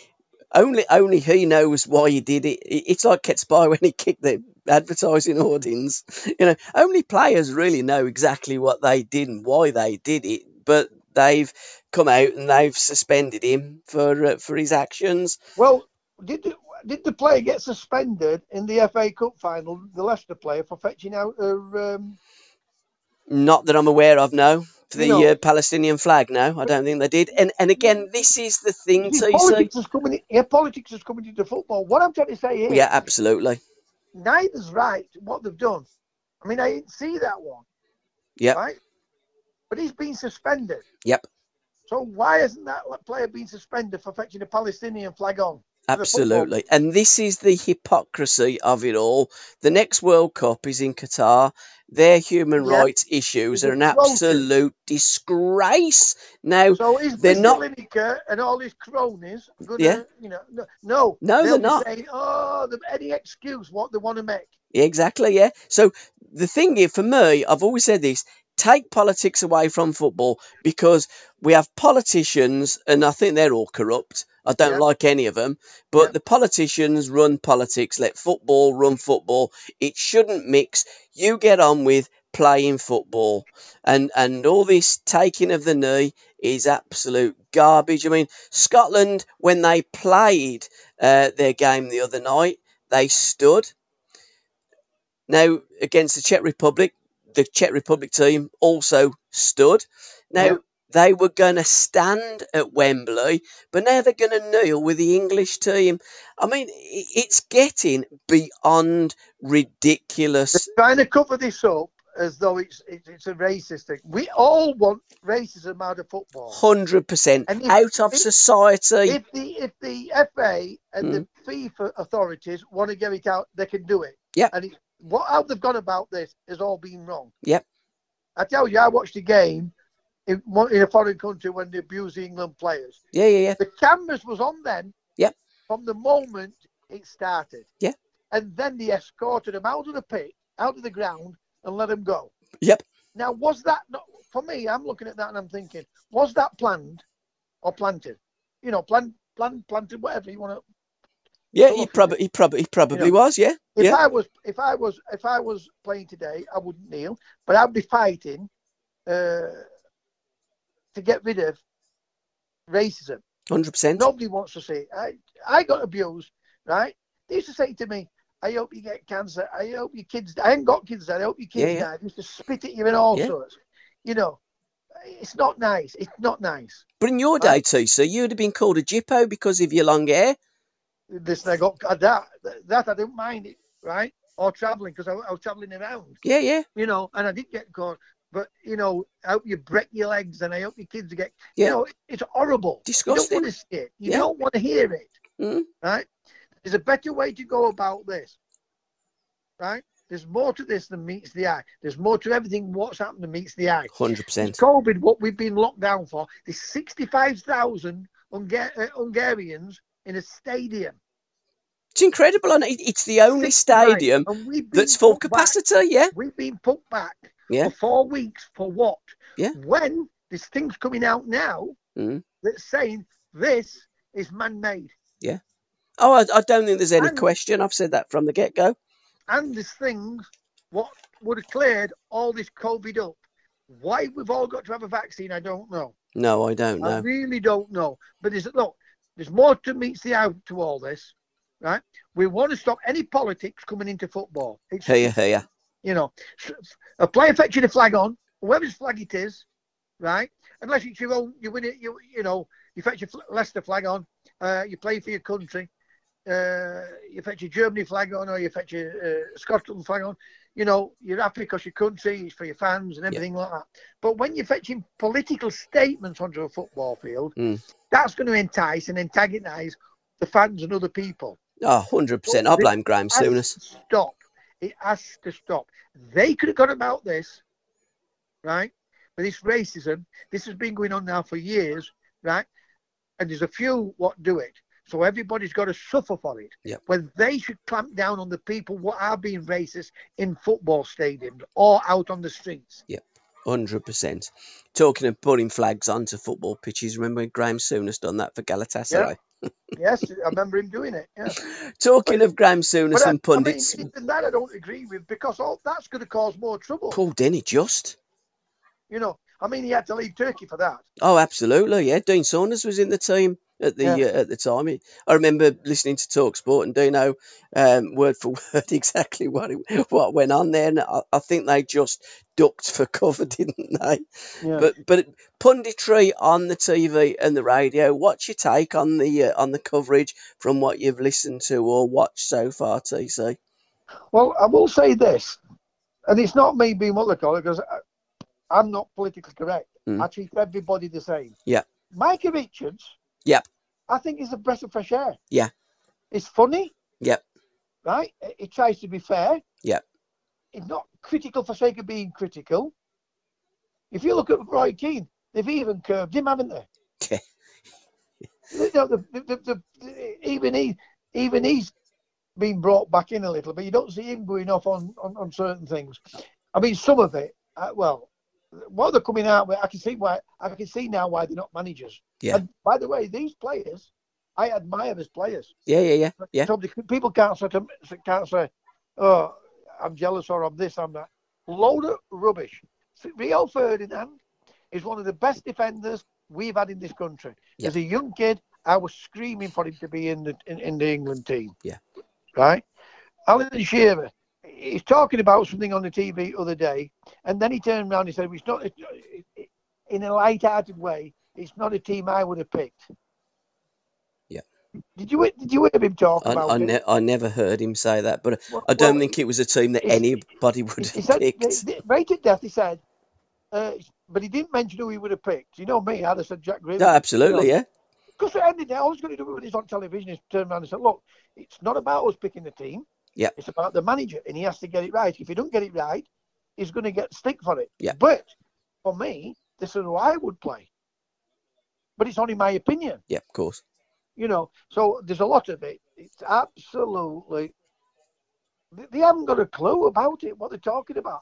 only only he knows why he did it. It- It's like Ketspy *laughs* when he kicked the advertising audience. *laughs* You know, only players really know exactly what they did and why they did it. But they've come out and they've suspended him for uh, for his actions. Well, did the, did the player get suspended in the FA Cup final, the Leicester player, for fetching out a um, Not that I'm aware of. No. For the know- uh, Palestinian flag, no, I don't think they did. And and again, this is the thing, TC. politics is coming? In, yeah, politics is coming into football. What I'm trying to say is, Yeah, absolutely. neither's right what they've done. I mean, I didn't see that one, Yeah. right? But he's been suspended. Yep. So why hasn't that player been suspended for fetching a Palestinian flag on? Absolutely. And this is the hypocrisy of it all. The next World Cup is in Qatar. Their human Yeah. rights issues are an absolute disgrace. Now, So is They're Mr. not- Lineker and all his cronies to, Yeah. you know, no, no, they're not. Saying, oh, any excuse what they want to make. exactly, yeah. So the thing is, for me, I've always said this take politics away from football because we have politicians, and I think they're all corrupt. I don't Yeah. like any of them, but Yeah. the politicians run politics. Let football run football. It shouldn't mix. You get on with playing football, and and all this taking of the knee is absolute garbage. I mean, Scotland when they played uh, their game the other night, they stood. Now against the Czech Republic, the Czech Republic team also stood. Now Yeah. they were going to stand at Wembley, but now they're going to kneel with the English team. I mean, it's getting beyond ridiculous. Trying to cover this up as though it's it's, it's a racist thing. We all want racism out of football. Hundred percent out of if- society. If the if the FA and the hmm. FIFA authorities want to get it out, they can do it. Yep. And it's, what how they've gone about this has all been wrong. Yep. I tell you, I watched a game in, in a foreign country when they abused the England players. Yeah, yeah, yeah. The cameras was on them. Yep. From the moment it started. Yeah. And then they escorted them out of the pit, out of the ground, and let them go. Yep. Now, was that not for me? I'm looking at that and I'm thinking, was that planned or planted? You know, planned, planned, planted, whatever you want to. Yeah, he probably he probably he probably know, was. Yeah, If yeah, I was, if I was, if I was playing today, I wouldn't kneel, but I'd be fighting uh, to get rid of racism. hundred percent. Nobody wants to see it. I, I got abused, right? They used to say to me, I hope you get cancer. I hope your kids, I ain't got kids. I hope your kids Yeah, yeah. die. They used to spit at you and all Yeah. sorts. You know, it's not nice. It's not nice. But in your day, TC, you'd have been called a jippo because of your long hair. Listen, I got that. That I don't mind it, right? Or traveling because I, I was traveling around, Yeah, yeah, you know, and I did get caught. But you know, I hope you break your legs, and I hope your kids get. Yeah. You know, it's horrible. Disgusting. You don't want to see it. You Yeah. don't want to hear it. Mm. Right? There's a better way to go about this. Right? There's more to this than meets the eye. There's more to everything what's happened than meets the eye. hundred percent. COVID, what we've been locked down for, there's 65,000 Hunga- uh, Hungarians in a stadium. It's incredible, and it's the only 65, stadium and we've been that's full put back- capacity. Yeah, We've been put back Yeah. for four weeks for what? Yeah. When there's things coming out now Mm. that's saying this is man-made, Yeah. Oh, I, I don't think there's any And- question. I've said that from the get go. and there's things what would have cleared all this COVID up. Why we've all got to have a vaccine, I don't know. No, I don't I know. really don't know. But there's look, there's more to meets the eye to all this, right? We want to stop any politics coming into football. It's, Here, here. you know, a player fetching a flag on, whoever's flag it is, right? Unless it's your own, you win it, you you know, you fetch a fl- Leicester flag on, uh, you play for your country, uh, you fetch your Germany flag on, or you fetch your uh, Scotland flag on. You know, you're happy because your country, it's for your fans and everything like that. But when you're fetching political statements onto a football field, Mm. that's going to entice and antagonise the fans and other people Oh, 100%. I blame Graham has Souness. stop. It has to stop. They could have got about this, right? But this racism, this has been going on now for years, right? And there's a few what do it. So everybody's got to suffer for it. Yep. When they should clamp down on the people what are being racist in football stadiums or out on the streets. Hundred percent. Talking of putting flags onto football pitches, remember when Graham Souness done that for Galatasaray? yes, I remember him doing it. Yeah. *laughs* Talking of Graham But I, and I mean, pundits, even that I don't agree with because all that's going to cause more trouble. Paul Denny just. You know, I mean, he had to leave Turkey for that. Oh, absolutely, yeah. Dean Saunders was in the team at the Yeah. uh, at the time. I remember listening to Talk Sport and Dino um, word for *laughs* word exactly what it, what went on there. And I, I think they just ducked for cover, *laughs* didn't they? Yeah. But but punditry on the TV and the radio. What's your take on the uh, on the coverage from what you've listened to or watched so far, TC? Well, I will say this, and it's not me being what they call it, because I'm not politically correct. Mm. I treat everybody the same. Yeah. Micah Richards. Yeah. I think he's a breath of fresh air. Yeah. It's funny. Yep. Right? He tries to be fair. Yep. He's not critical for sake of being critical. If you look at Roy Keane, they've even curbed him, haven't they? Yeah. *laughs* You know, the, the, the, the, even he, even he's been brought back in a little, but you don't see him going off on, on, on certain things. I mean, some of it. Uh, well, what they're coming out with, I can see why. I can see now why they're not managers. Yeah. And by the way, these players, I admire as players. Yeah, yeah, yeah, yeah. So people can't say, to, can't say, oh, I'm jealous or I'm this, I'm that. Load of rubbish. Rio Ferdinand is one of the best defenders we've had in this country. Yeah. As a young kid, I was screaming for him to be in the in, in the England team. Yeah. Right? Alan Shearer, he's talking about something on the TV other day, and then he turned around and said, it's not, in a light-hearted way, it's not a team I would have picked. Yeah. Did you did you hear him talk I, about I, it? ne- I never heard him say that, but Well- I don't well, think it was a team that anybody would have said, picked. right at death, he said, uh, but he didn't mention who he would have picked. You know me, I'd have said Jack Grealish. No, absolutely, yeah. Because at the end of the day, all he's going to do when he's on television is turn around and say, look, it's not about us picking the team. Yeah. It's about the manager, and he has to get it right. If he don't get it right, he's going to get stick for it. Yeah. But for me, this is who I would play. But it's only my opinion, Yeah, of course. you know. So there's a lot of it. It's absolutely. They haven't got a clue about it, what they're talking about.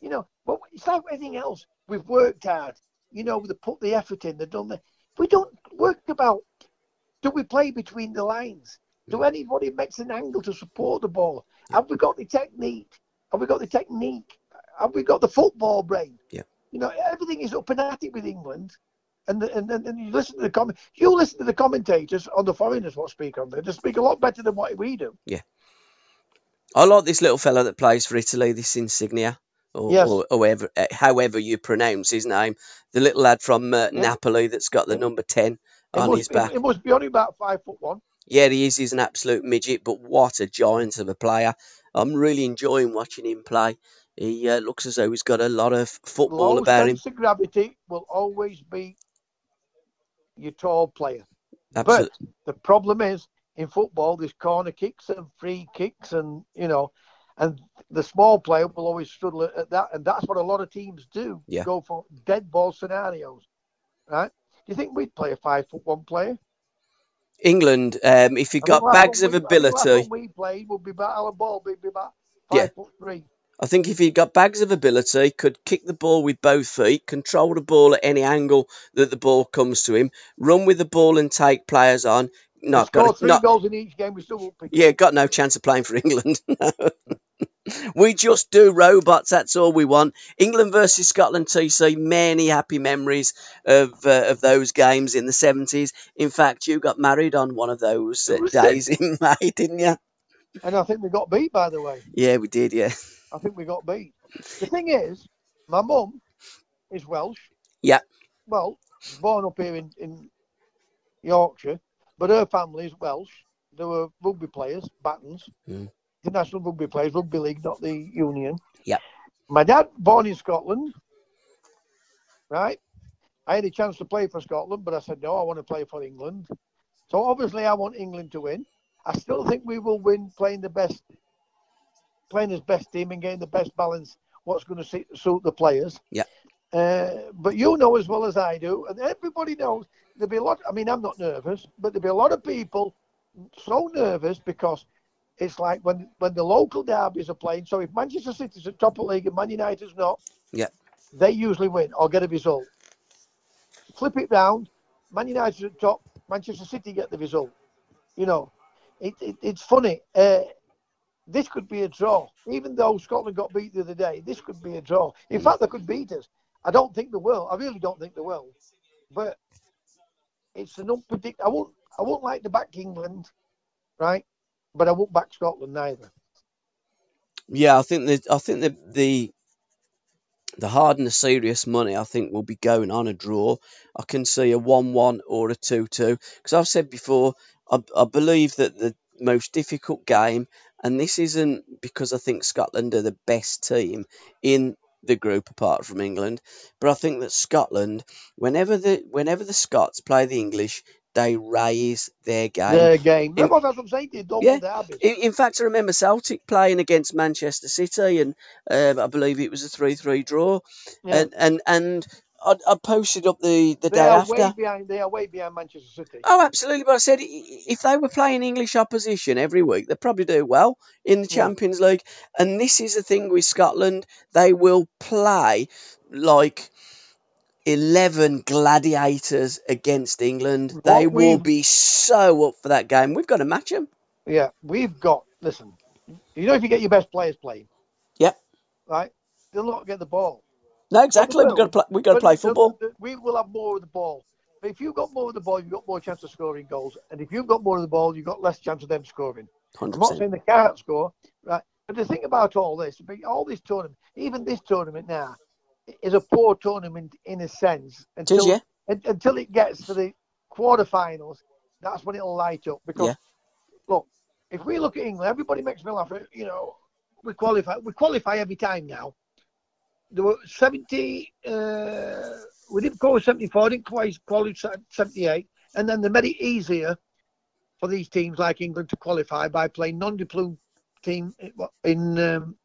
You know, but it's like anything else. We've worked hard. You know, they put the effort in. They've done the. We don't work about. Do we play between the lines? Do anybody makes an angle to support the ball? Have we got the technique? Have we got the technique? Have we got the football brain? Yeah. You know, everything is up and at it with England. And, the, and, and and you listen to the comment. You listen to the commentators on the foreigners what speak on there. They speak a lot better than what we do. Yeah. I like this little fella that plays for Italy, this Insigne, or, Yes. or however, uh, however you pronounce his name. The little lad from uh, Yeah. Napoli that's got the Yeah. number 10 It on his back. It, it must be only about five foot one. Yeah, he is. He's an absolute midget, but what a giant of a player. I'm really enjoying watching him play. He uh, looks as though he's got a lot of football Low about him. of gravity will always be your tall player. Absolutely. But the problem is in football, there's corner kicks and free kicks, and you know, and the small player will always struggle at- at that, and that's what a lot of teams do. Yeah. Go for dead ball scenarios, right? Do you think we'd play a five foot one player? England, um, if mean, got bags of we- ability, we played would be about Alan Ball, would be about five Yeah. foot three. I think if he got bags of ability, could kick the ball with both feet, control the ball at any angle that the ball comes to him, run with the ball and take players on. Not got three not goals in each game. We still won't pick. yeah, got no chance of playing for *laughs* England. We just do robots. That's all we want. England versus Scotland TC. Many happy memories of uh, of those games in the seventies. In fact, you got married on one of those uh, days *laughs* in May, didn't you? And I think we got beat, by the way. Yeah, we did. Yeah. I think we got beat. The thing is, my mum is Welsh. Yeah. Well, born up here in, in Yorkshire, but her family is Welsh. They were rugby players, Battens, Mm. International rugby players, rugby league, not the union. Yeah. My dad, born in Scotland, right? I had a chance to play for Scotland, but I said no, I want to play for England. So obviously, I want England to win. I still think we will win playing the best, playing as best team and getting the best balance. What's going to suit the players? Yeah. Uh, but you know as well as I do, and everybody knows there'll be a lot. I mean, I'm not nervous, but there'll be a lot of people so nervous because it's like when when the local derbies are playing. So if Manchester City's at top of the league and Man United's not, Yeah. they usually win or get a result. Flip it round, Man United's at top, Manchester City get the result. You know, it, it it's funny. Uh, this could be a draw, even though Scotland got beat the other day. This could be a draw. In fact, they could beat us. I don't think they will. I really don't think they will. But it's an unpredictable. I won't. I won't like to back England, right? But I won't back Scotland neither. Yeah, I think that I think the the the hard and the serious money I think will be going on a draw. I can see a one-one or a two-two because I've said before I, I believe that the most difficult game, and this isn't because I think Scotland are the best team in the group apart from England, but I think that Scotland, whenever the whenever the Scots play the English, they raise their game. Their game. In- that's what I'm saying. Double Yeah. In, in fact, I remember Celtic playing against Manchester City, and um, I believe it was a three-three draw. Yeah. And and and I, I posted up the, the they day are after. way behind. They are way behind Manchester City. Oh, absolutely. But I said if they were playing English opposition every week, they'd probably do well in the Yeah. Champions League. And this is the thing with Scotland; they will play like. 11 gladiators against England. What They will be so up for that game. We've got to match them. Yeah, we've got. Listen, you know, if you get your best players playing, Yep. right, they'll not get the ball. No, exactly. We've got to play, we've got to play football. we will have more of the ball. But if you've got more of the ball, you've got more chance of scoring goals. And if you've got more of the ball, you've got less chance of them scoring. I'm not 100%. saying they can't score, right? But the thing about all this, all this tournament, even this tournament now, is a poor tournament in a sense until is, yeah. un- until it gets to the quarterfinals. That's when it'll light up. Because Yeah. look, if we look at England, everybody makes me laugh. You know, we qualify. We qualify every time now. There were 70. Uh, we didn't qualify 74. Didn't quite qualify 78, and then they made it easier for these teams like England to qualify by playing non-deployed team in um,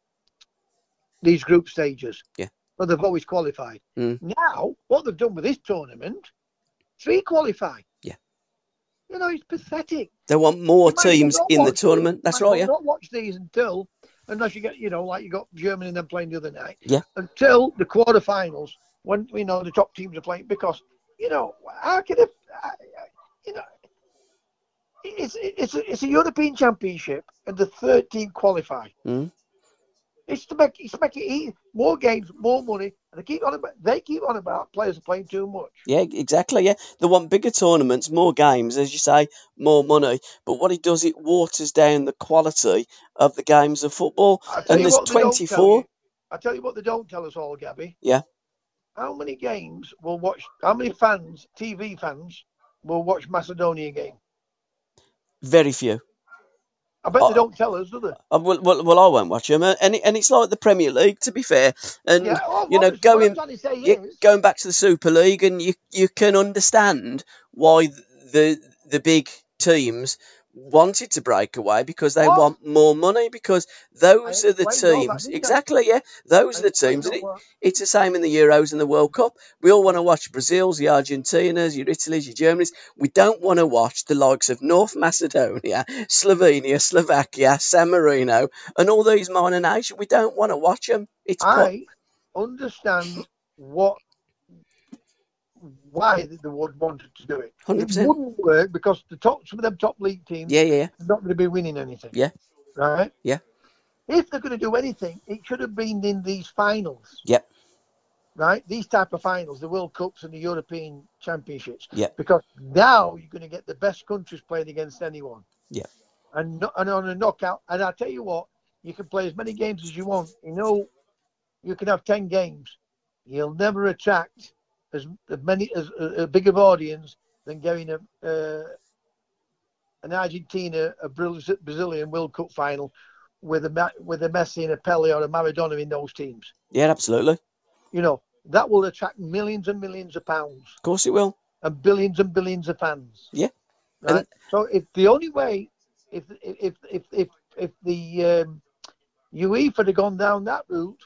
these group stages. Yeah. But they've always qualified. Mm. Now, what they've done with this tournament, three qualify. Yeah. You know, it's pathetic. They want more You might as well teams in the watch these. tournament. That's Might right, yeah. Not watch these until, unless you get, you know, like you got Germany and them playing the other night. Yeah. Until the quarterfinals, when you know the top teams are playing, because you know, how can it, you know, it's it's a, it's a European Championship, and the third team qualify. Mm. It's to make it's to make it easy. more games, more money, and they keep on about they keep on about players are playing too much. Yeah, exactly. Yeah, they want bigger tournaments, more games, as you say, more money. But what it does, it waters down the quality of the games of football. And there's what they don't tell 24. I tell you what they don't tell us all, Gabby. Yeah. How many games will watch? How many fans, TV fans, will watch Macedonia game? Very few. I bet they don't tell us, do they? Uh, Well, well, well, I won't watch them, and it, and it's like the Premier League, to be fair. And Yeah. Oh, you know, going you, going back to the Super League, and you you can understand why the the big teams wanted to break away because they What? want more money because those I are the that, teams. exactly yeah. Those are the I- I teams. and it, it's the same in the Euros and the World Cup. We all want to watch Brazil's the Argentinas your Italy's your Germany's. We don't want to watch the likes of North Macedonia Slovenia Slovakia San Marino and all these minor nations. We don't want to watch them it's I understand what why they would wanted to do it. 100%. It wouldn't work because the top some of them top league teams yeah yeah yeah are not going to be winning anything. Yeah. Right. Yeah. if they're going to do anything, it should have been in these finals. Yep. Right, these type of finals, the World Cups and the European Championships. Yeah. Because now you're going to get the best countries playing against anyone. Yeah. And and on a knockout, and I tell you what, you can play as many games as you want. You know, you can have ten games. You'll never attract as, many as a, a big of audience than getting a uh, an Argentina, a Brazilian World Cup final with a with a Messi and a Pele or a Maradona in those teams. Yeah, absolutely. You know that will attract millions and millions of pounds Of course it will. and billions and billions of fans. Yeah. Right. And- so if the only way, if if if if if the um, UEFA had gone down that route,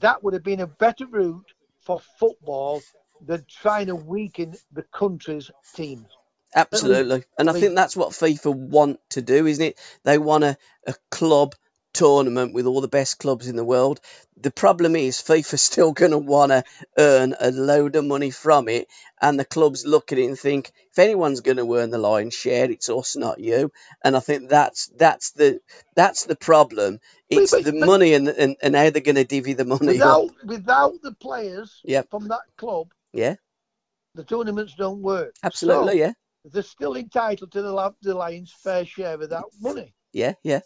that would have been a better route for football than trying to weaken the country's teams. Absolutely. And I I think that's what FIFA want to do, isn't it? They want a, a club tournament with all the best clubs in the world. The problem is FIFA's still going to want to earn a load of money from it, and the clubs look at it and think, if anyone's going to earn the lion's share, it's us, not you. And I think that's that's the that's the problem. It's but- the but- money and, and and how they're going to divvy the money up. Without without the players Yep. from that club, Yeah, the tournaments don't work. absolutely. So Yeah, they're still entitled to the, the Lions' fair share of that money, yeah, yeah,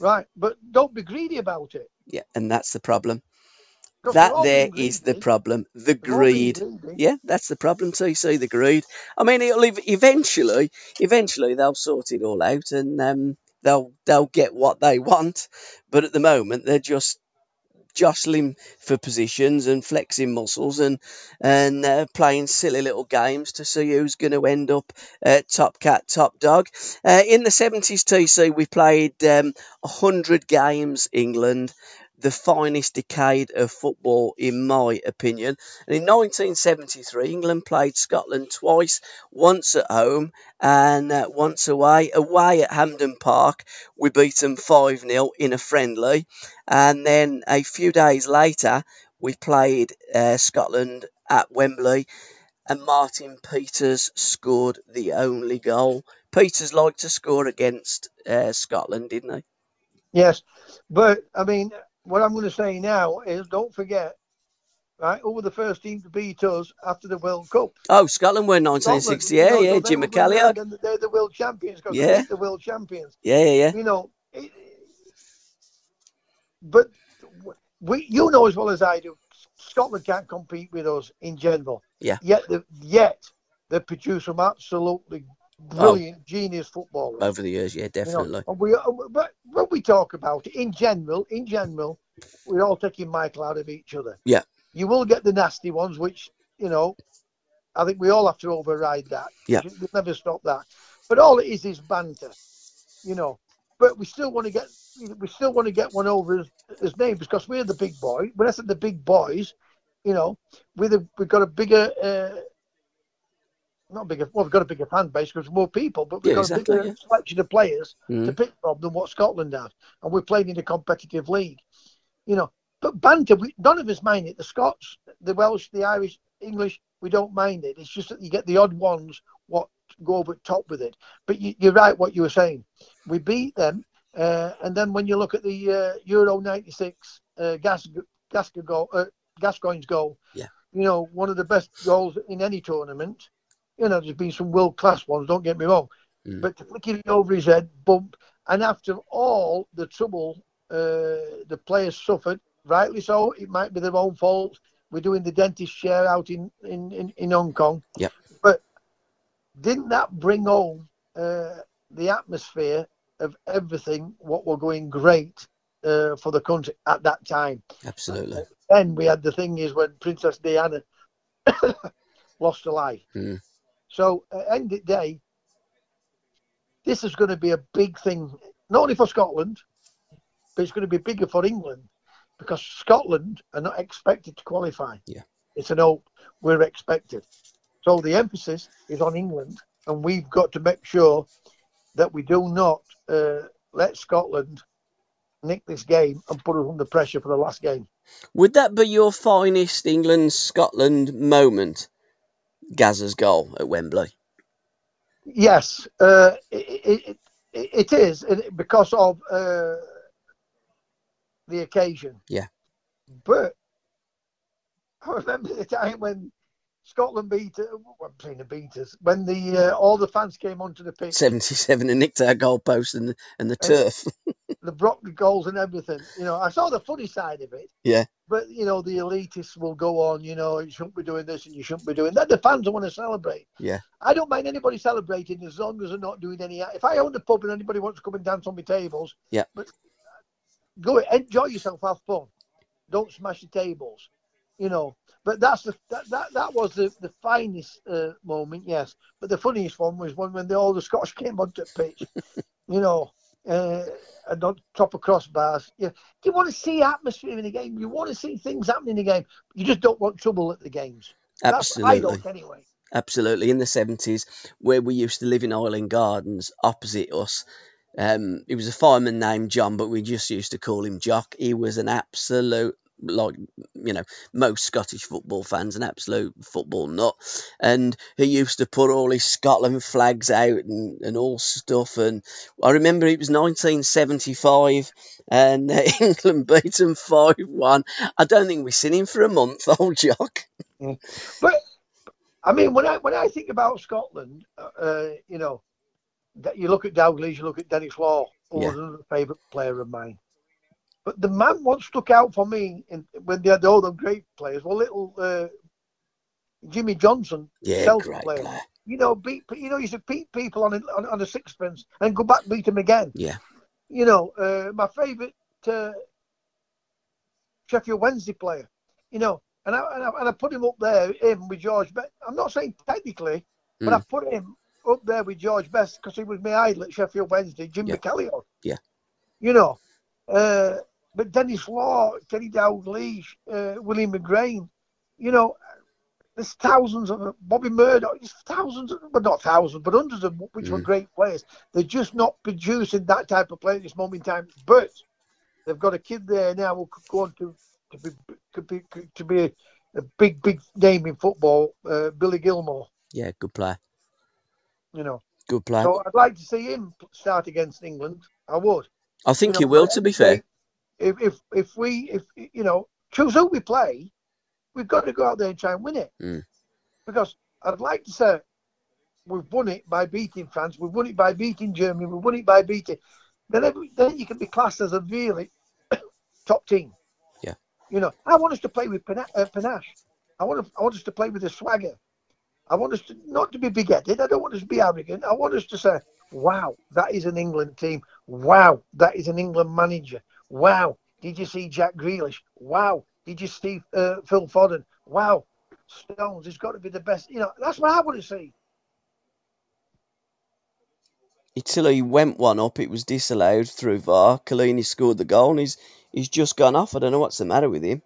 right? But don't be greedy about it. yeah. And that's the problem. That there is the problem. The They're all being greed. Yeah, that's the problem. TC, the greed. I mean, it'll eventually, eventually they'll sort it all out and um, they'll they'll get what they want. But at the moment, they're just jostling for positions and flexing muscles and and uh, playing silly little games to see who's going to end up uh, top cat, top dog. Uh, in the seventies, TC, we played um, hundred games. England. The finest decade of football, in my opinion. And in 1973, England played Scotland twice, once at home and uh, once away. Away at Hampden Park, we beat them 5 0 in a friendly. And then a few days later, we played uh, Scotland at Wembley, and Martin Peters scored the only goal. Peters liked to score against uh, Scotland, didn't he? Yes, but I mean, what I'm going to say now is, don't forget, right? Who were the first team to beat us after the World Cup? Oh, Scotland were in 1960. Yeah, Scotland. You know, yeah, Jim were- They're, they're the world champions because Yeah. the world champions. Yeah, yeah, yeah. You know, it, but we, you know as well as I do, Scotland can't compete with us in general. Yeah. Yet, the, yet they produce some absolutely brilliant, genius footballers. Over the years, yeah, You know, definitely. and we, but when we talk about it, in general, in general, we're all taking Michael out of each other. Yeah. You will get the nasty ones, which you know, I think we all have to override that. Yeah. We'll never stop that. But all it is is banter, you know. But we still want to get, we still want to get one over his, his name because we're the big boy. When I said the big boys, you know, we're the, we've got a bigger. Uh, not bigger. Well, we've got a bigger fan base because more people, but we've Yeah, got exactly, a bigger yeah. selection of players Mm. to pick from than what Scotland have, and we're playing in a competitive league. You know, but banter, we, none of us mind it. The Scots, the Welsh, the Irish, English, we don't mind it. It's just that you get the odd ones what go over top with it. But you, you're right, what you were saying. We beat them, uh, and then when you look at the uh, Euro '96 uh, Gas, goal, uh, Gascoigne's goal, Yeah. you know, one of the best goals in any tournament. You know, there's been some world class ones. Don't get me wrong, Mm. but to flick it over his head, bump, and after all the trouble uh, the players suffered, rightly so, it might be their own fault. We're doing the dentist share out in in, in, in Hong Kong. Yeah. But didn't that bring home uh, the atmosphere of everything? What were going great uh, for the country at that time. Absolutely. Then we had the thing is when Princess Diana *coughs* lost her life. Mm. So at the end of the day, this is going to be a big thing, not only for Scotland, but it's going to be bigger for England because Scotland are not expected to qualify. Yeah. It's an hope we're expected. So the emphasis is on England, and we've got to make sure that we do not uh, let Scotland nick this game and put us under pressure for the last game. Would that be your finest England Scotland moment? Gazza's goal at Wembley. Yes, uh, it, it, it, is because of uh, the occasion. Yeah. But I remember the time when Scotland beat, uh, I'm saying the beaters, when the uh, all the fans came onto the pitch. 77 and nicked our goalpost and, and the turf. *laughs* the the goals and everything. You know, I saw the funny side of it. Yeah. But you know, the elitists will go on. You know, you shouldn't be doing this and you shouldn't be doing that. The fans want to celebrate. Yeah. I don't mind anybody celebrating as long as they're not doing any. If I own the pub and anybody wants to come and dance on my tables, Yeah. But go enjoy yourself, have fun. Don't smash the tables. You know, but that's the that that, that was the the finest uh, moment, yes. But the funniest one was when when the, all the Scotch *laughs* came onto the pitch. you know, uh, and on top of crossbars. Yeah, you want to see atmosphere in the game. You want to see things happening in the game. You just don't want trouble at the games. That's what I Absolutely. don't anyway. Absolutely. In the 70s, where we used to live in Island Gardens, opposite us, um, he was a fireman named John, but we just used to call him Jock. He was an absolute, like, you know, most Scottish football fans, an absolute football nut. And he used to put all his Scotland flags out and, and all stuff. And I remember it was 1975 and uh, *laughs* England beat them 5 1. I don't think we've seen him for a month, *laughs* old Jock. But I mean, when I when I think about Scotland, uh, you know, that you look at Dalglish, you look at Denis Law, who Yeah. was another favourite player of mine. But the man what stuck out for me in, when they had all them great players, well, little uh, Jimmy Johnstone, Yeah, great player. player. You know, beat you know, used to beat people on a, on, on a sixpence and go back beat them again. Yeah. You know, uh, my favourite uh, Sheffield Wednesday player. You know, and I, and I and I put him up there, him with George. But I'm not saying technically, but I put him up there with George Best because he was my idol at Sheffield Wednesday, Jim Yeah. McCalliog. Yeah. You know, uh, but Denis Law, Kenny Dalglish, uh, William McGrain. You know, there's thousands of Bobby Murdoch. There's thousands, of, but not thousands, but hundreds of which were Mm. great players. They're just not producing that type of play at this moment in time. But they've got a kid there now who could go on to to be could be to be a, a big big name in football. Uh, Billy Gilmour. Yeah, good player. You know. Good player. So I'd like to see him start against England. I would. I think You he will, to be fair. If if if we if you know choose who we play, we've got to go out there and try and win it. Mm. Because I'd like to say we've won it by beating France, we've won it by beating Germany, we've won it by beating. Then every, then you can be classed as a really *coughs* top team. Yeah. You know, I want us to play with uh, panache. I want to, I want us to play with a swagger. I want us to not to be big-headed. I don't want us to be arrogant. I want us to say, "Wow, that is an England team. Wow, that is an England manager. Wow, did you see Jack Grealish? Wow, did you see uh, Phil Foden? Wow, Stones has got to be the best. You know, that's what I want to see. Italy went one up. It was disallowed through VAR. Chiellini scored the goal, and he's he's just gone off. I don't know what's the matter with him.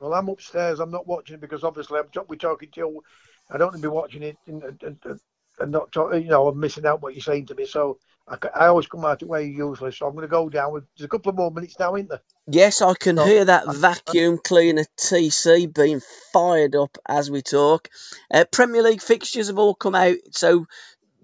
Well, I'm upstairs. I'm not watching it because obviously I'm we're talking to you. I don't want to be watching it and, and, and, and not talk, you know, I'm missing out what you're saying to me. So I, I always come out way usually. So I'm going to go down. With, there's a couple of more minutes now, isn't there? Yes, I can Oh, hear that vacuum cleaner TC being fired up as we talk. Uh, Premier League fixtures have all come out, so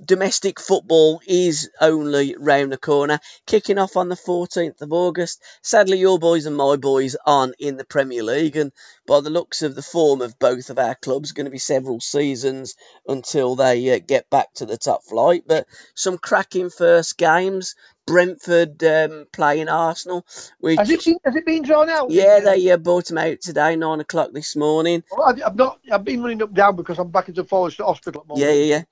domestic football is only round the corner. Kicking off on the 14th of August. Sadly, your boys and my boys aren't in the Premier League, and by the looks of the form of both of our clubs, going to be several seasons until they uh, get back to the top flight. But some cracking first games. Brentford um, playing Arsenal, which Has it been, has it been drawn out? yeah, they uh, bought him out today, nine o'clock this morning. Well, I've not. I've been running up down because I'm back into Forest Hospital at the moment. Yeah, yeah, yeah.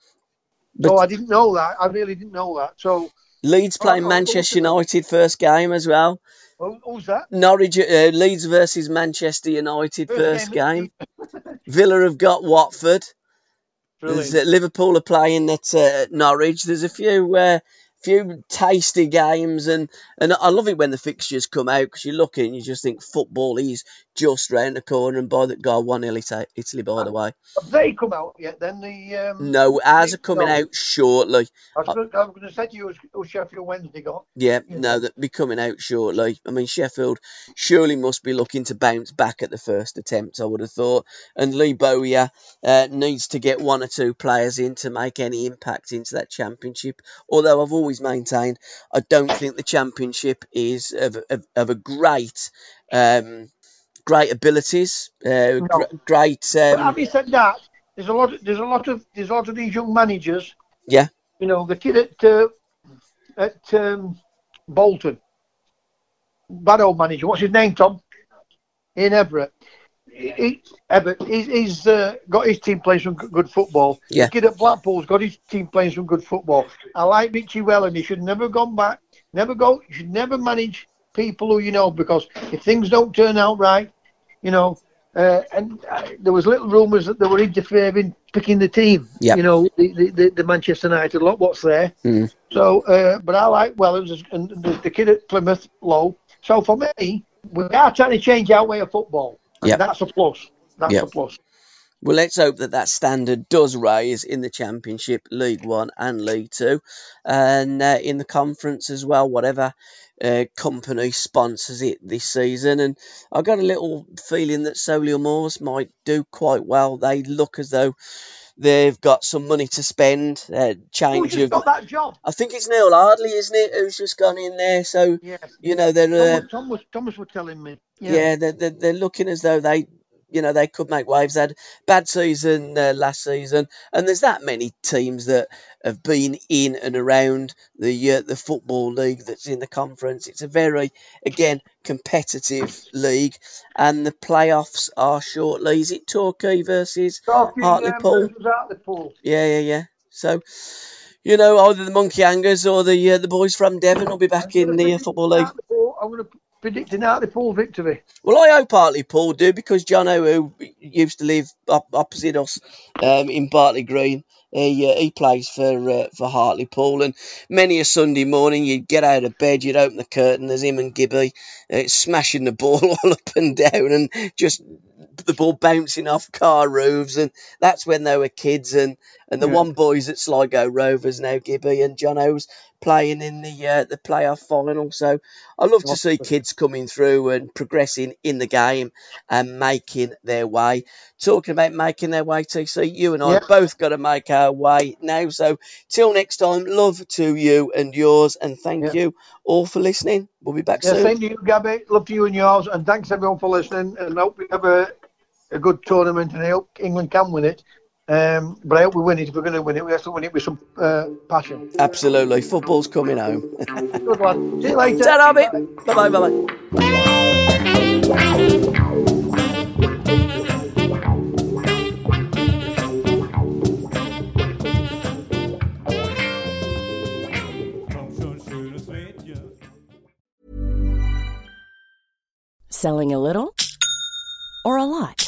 But I didn't know that. I really didn't know that. So Leeds playing Oh, Manchester. United first game as well. who, who's that? Norwich, uh, Leeds versus Manchester United first game. Villa have got Watford. Uh, Liverpool are playing at uh, Norwich. There's a few uh, few tasty games, and, and I love it when the fixtures come out because you look and you just think football is just round the corner. And by the God, one nil Ita- Italy, by the way. Have they come out yet? Then the um, No, ours are coming out shortly. I was, was going to say to you, who Sheffield Wednesday got? Yeah, Yeah. no, that'll be coming out shortly. I mean, Sheffield surely must be looking to bounce back at the first attempt, I would have thought. And Lee Bowyer uh, needs to get one or two players in to make any impact into that championship. Although I've always always maintained, I don't think the championship is of, of, of a great, um, great abilities, uh, No. gr- great. Um, having said that, there's a lot. There's a lot of there's a lot of these young managers. Yeah. You know, the kid at uh, at um, Bolton, bad old manager. What's his name, Tom? Ian Evatt. He, Evatt. He's, he's uh, got his team playing some good football. Yeah. The kid at Blackpool's got his team playing some good football. I like Richie Wellens. He should never have gone back. Never go. You should never manage people who you know because if things don't turn out right, you know, uh, and uh, there was little rumours that they were interfering, picking the team. Yep. You know, the, the, the, the Manchester United lot, what's there. Mm. So, uh, but I like Wellens and the, the kid at Plymouth, Lowe. So for me, we are trying to change our way of football. And Yep. That's a plus. That's Yep. a plus. Well, let's hope that that standard does rise in the Championship, League One, and League Two, and uh, in the conference as well. Whatever uh, company sponsors it this season, and I've got a little feeling that Solihull Moors might do quite well. They look as though they've got some money to spend. Uh, Who's change just of, got that job? I think it's Neil Ardley, isn't it, who's just gone in there? So Yes. you know they're. Uh, Thomas, Thomas, Thomas was telling me. yeah, they're, they're, they're looking as though they, you know, they could make waves. They had bad season uh, last season, and there's that many teams that have been in and around the uh, the football league that's in the conference. It's a very, again, competitive league, and the playoffs are shortly. Is it Torquay versus? Talking, Hartlepool. Um, Hartlepool. Yeah, yeah, yeah. So. You know, either the Monkey Hangers or the uh, the boys from Devon will be back in the uh, football league. I'm going to predict an Hartlepool victory. Well, I hope Hartlepool do because John who used to live op- opposite us um, in Bartley Green, he, uh, he plays for uh, for Hartlepool, and many a Sunday morning you'd get out of bed, you'd open the curtain, there's him and Gibby uh, smashing the ball *laughs* all up and down, and just the ball bouncing off car roofs, and that's when they were kids, and and the Yeah. one boys at Sligo Rovers now, Gibby and John O's playing in the uh, the playoff final. So I love to see kids coming through and progressing in the game and making their way. Talking about making their way, TC, you and I Yeah. both got to make our way now. So till next time, love to you and yours, and thank Yeah. you all for listening. We'll be back Yeah, soon. same to you, Gabbie. Love to you and yours, and thanks everyone for listening. And I hope we have a, a good tournament, and I hope England can win it. Um, but I hope we win it. If we're going to win it, we have to win it with some uh, passion. Absolutely, football's coming home. Good lad. See you later. Ta-ra, mate. Bye bye, bye bye. Selling a little or a lot?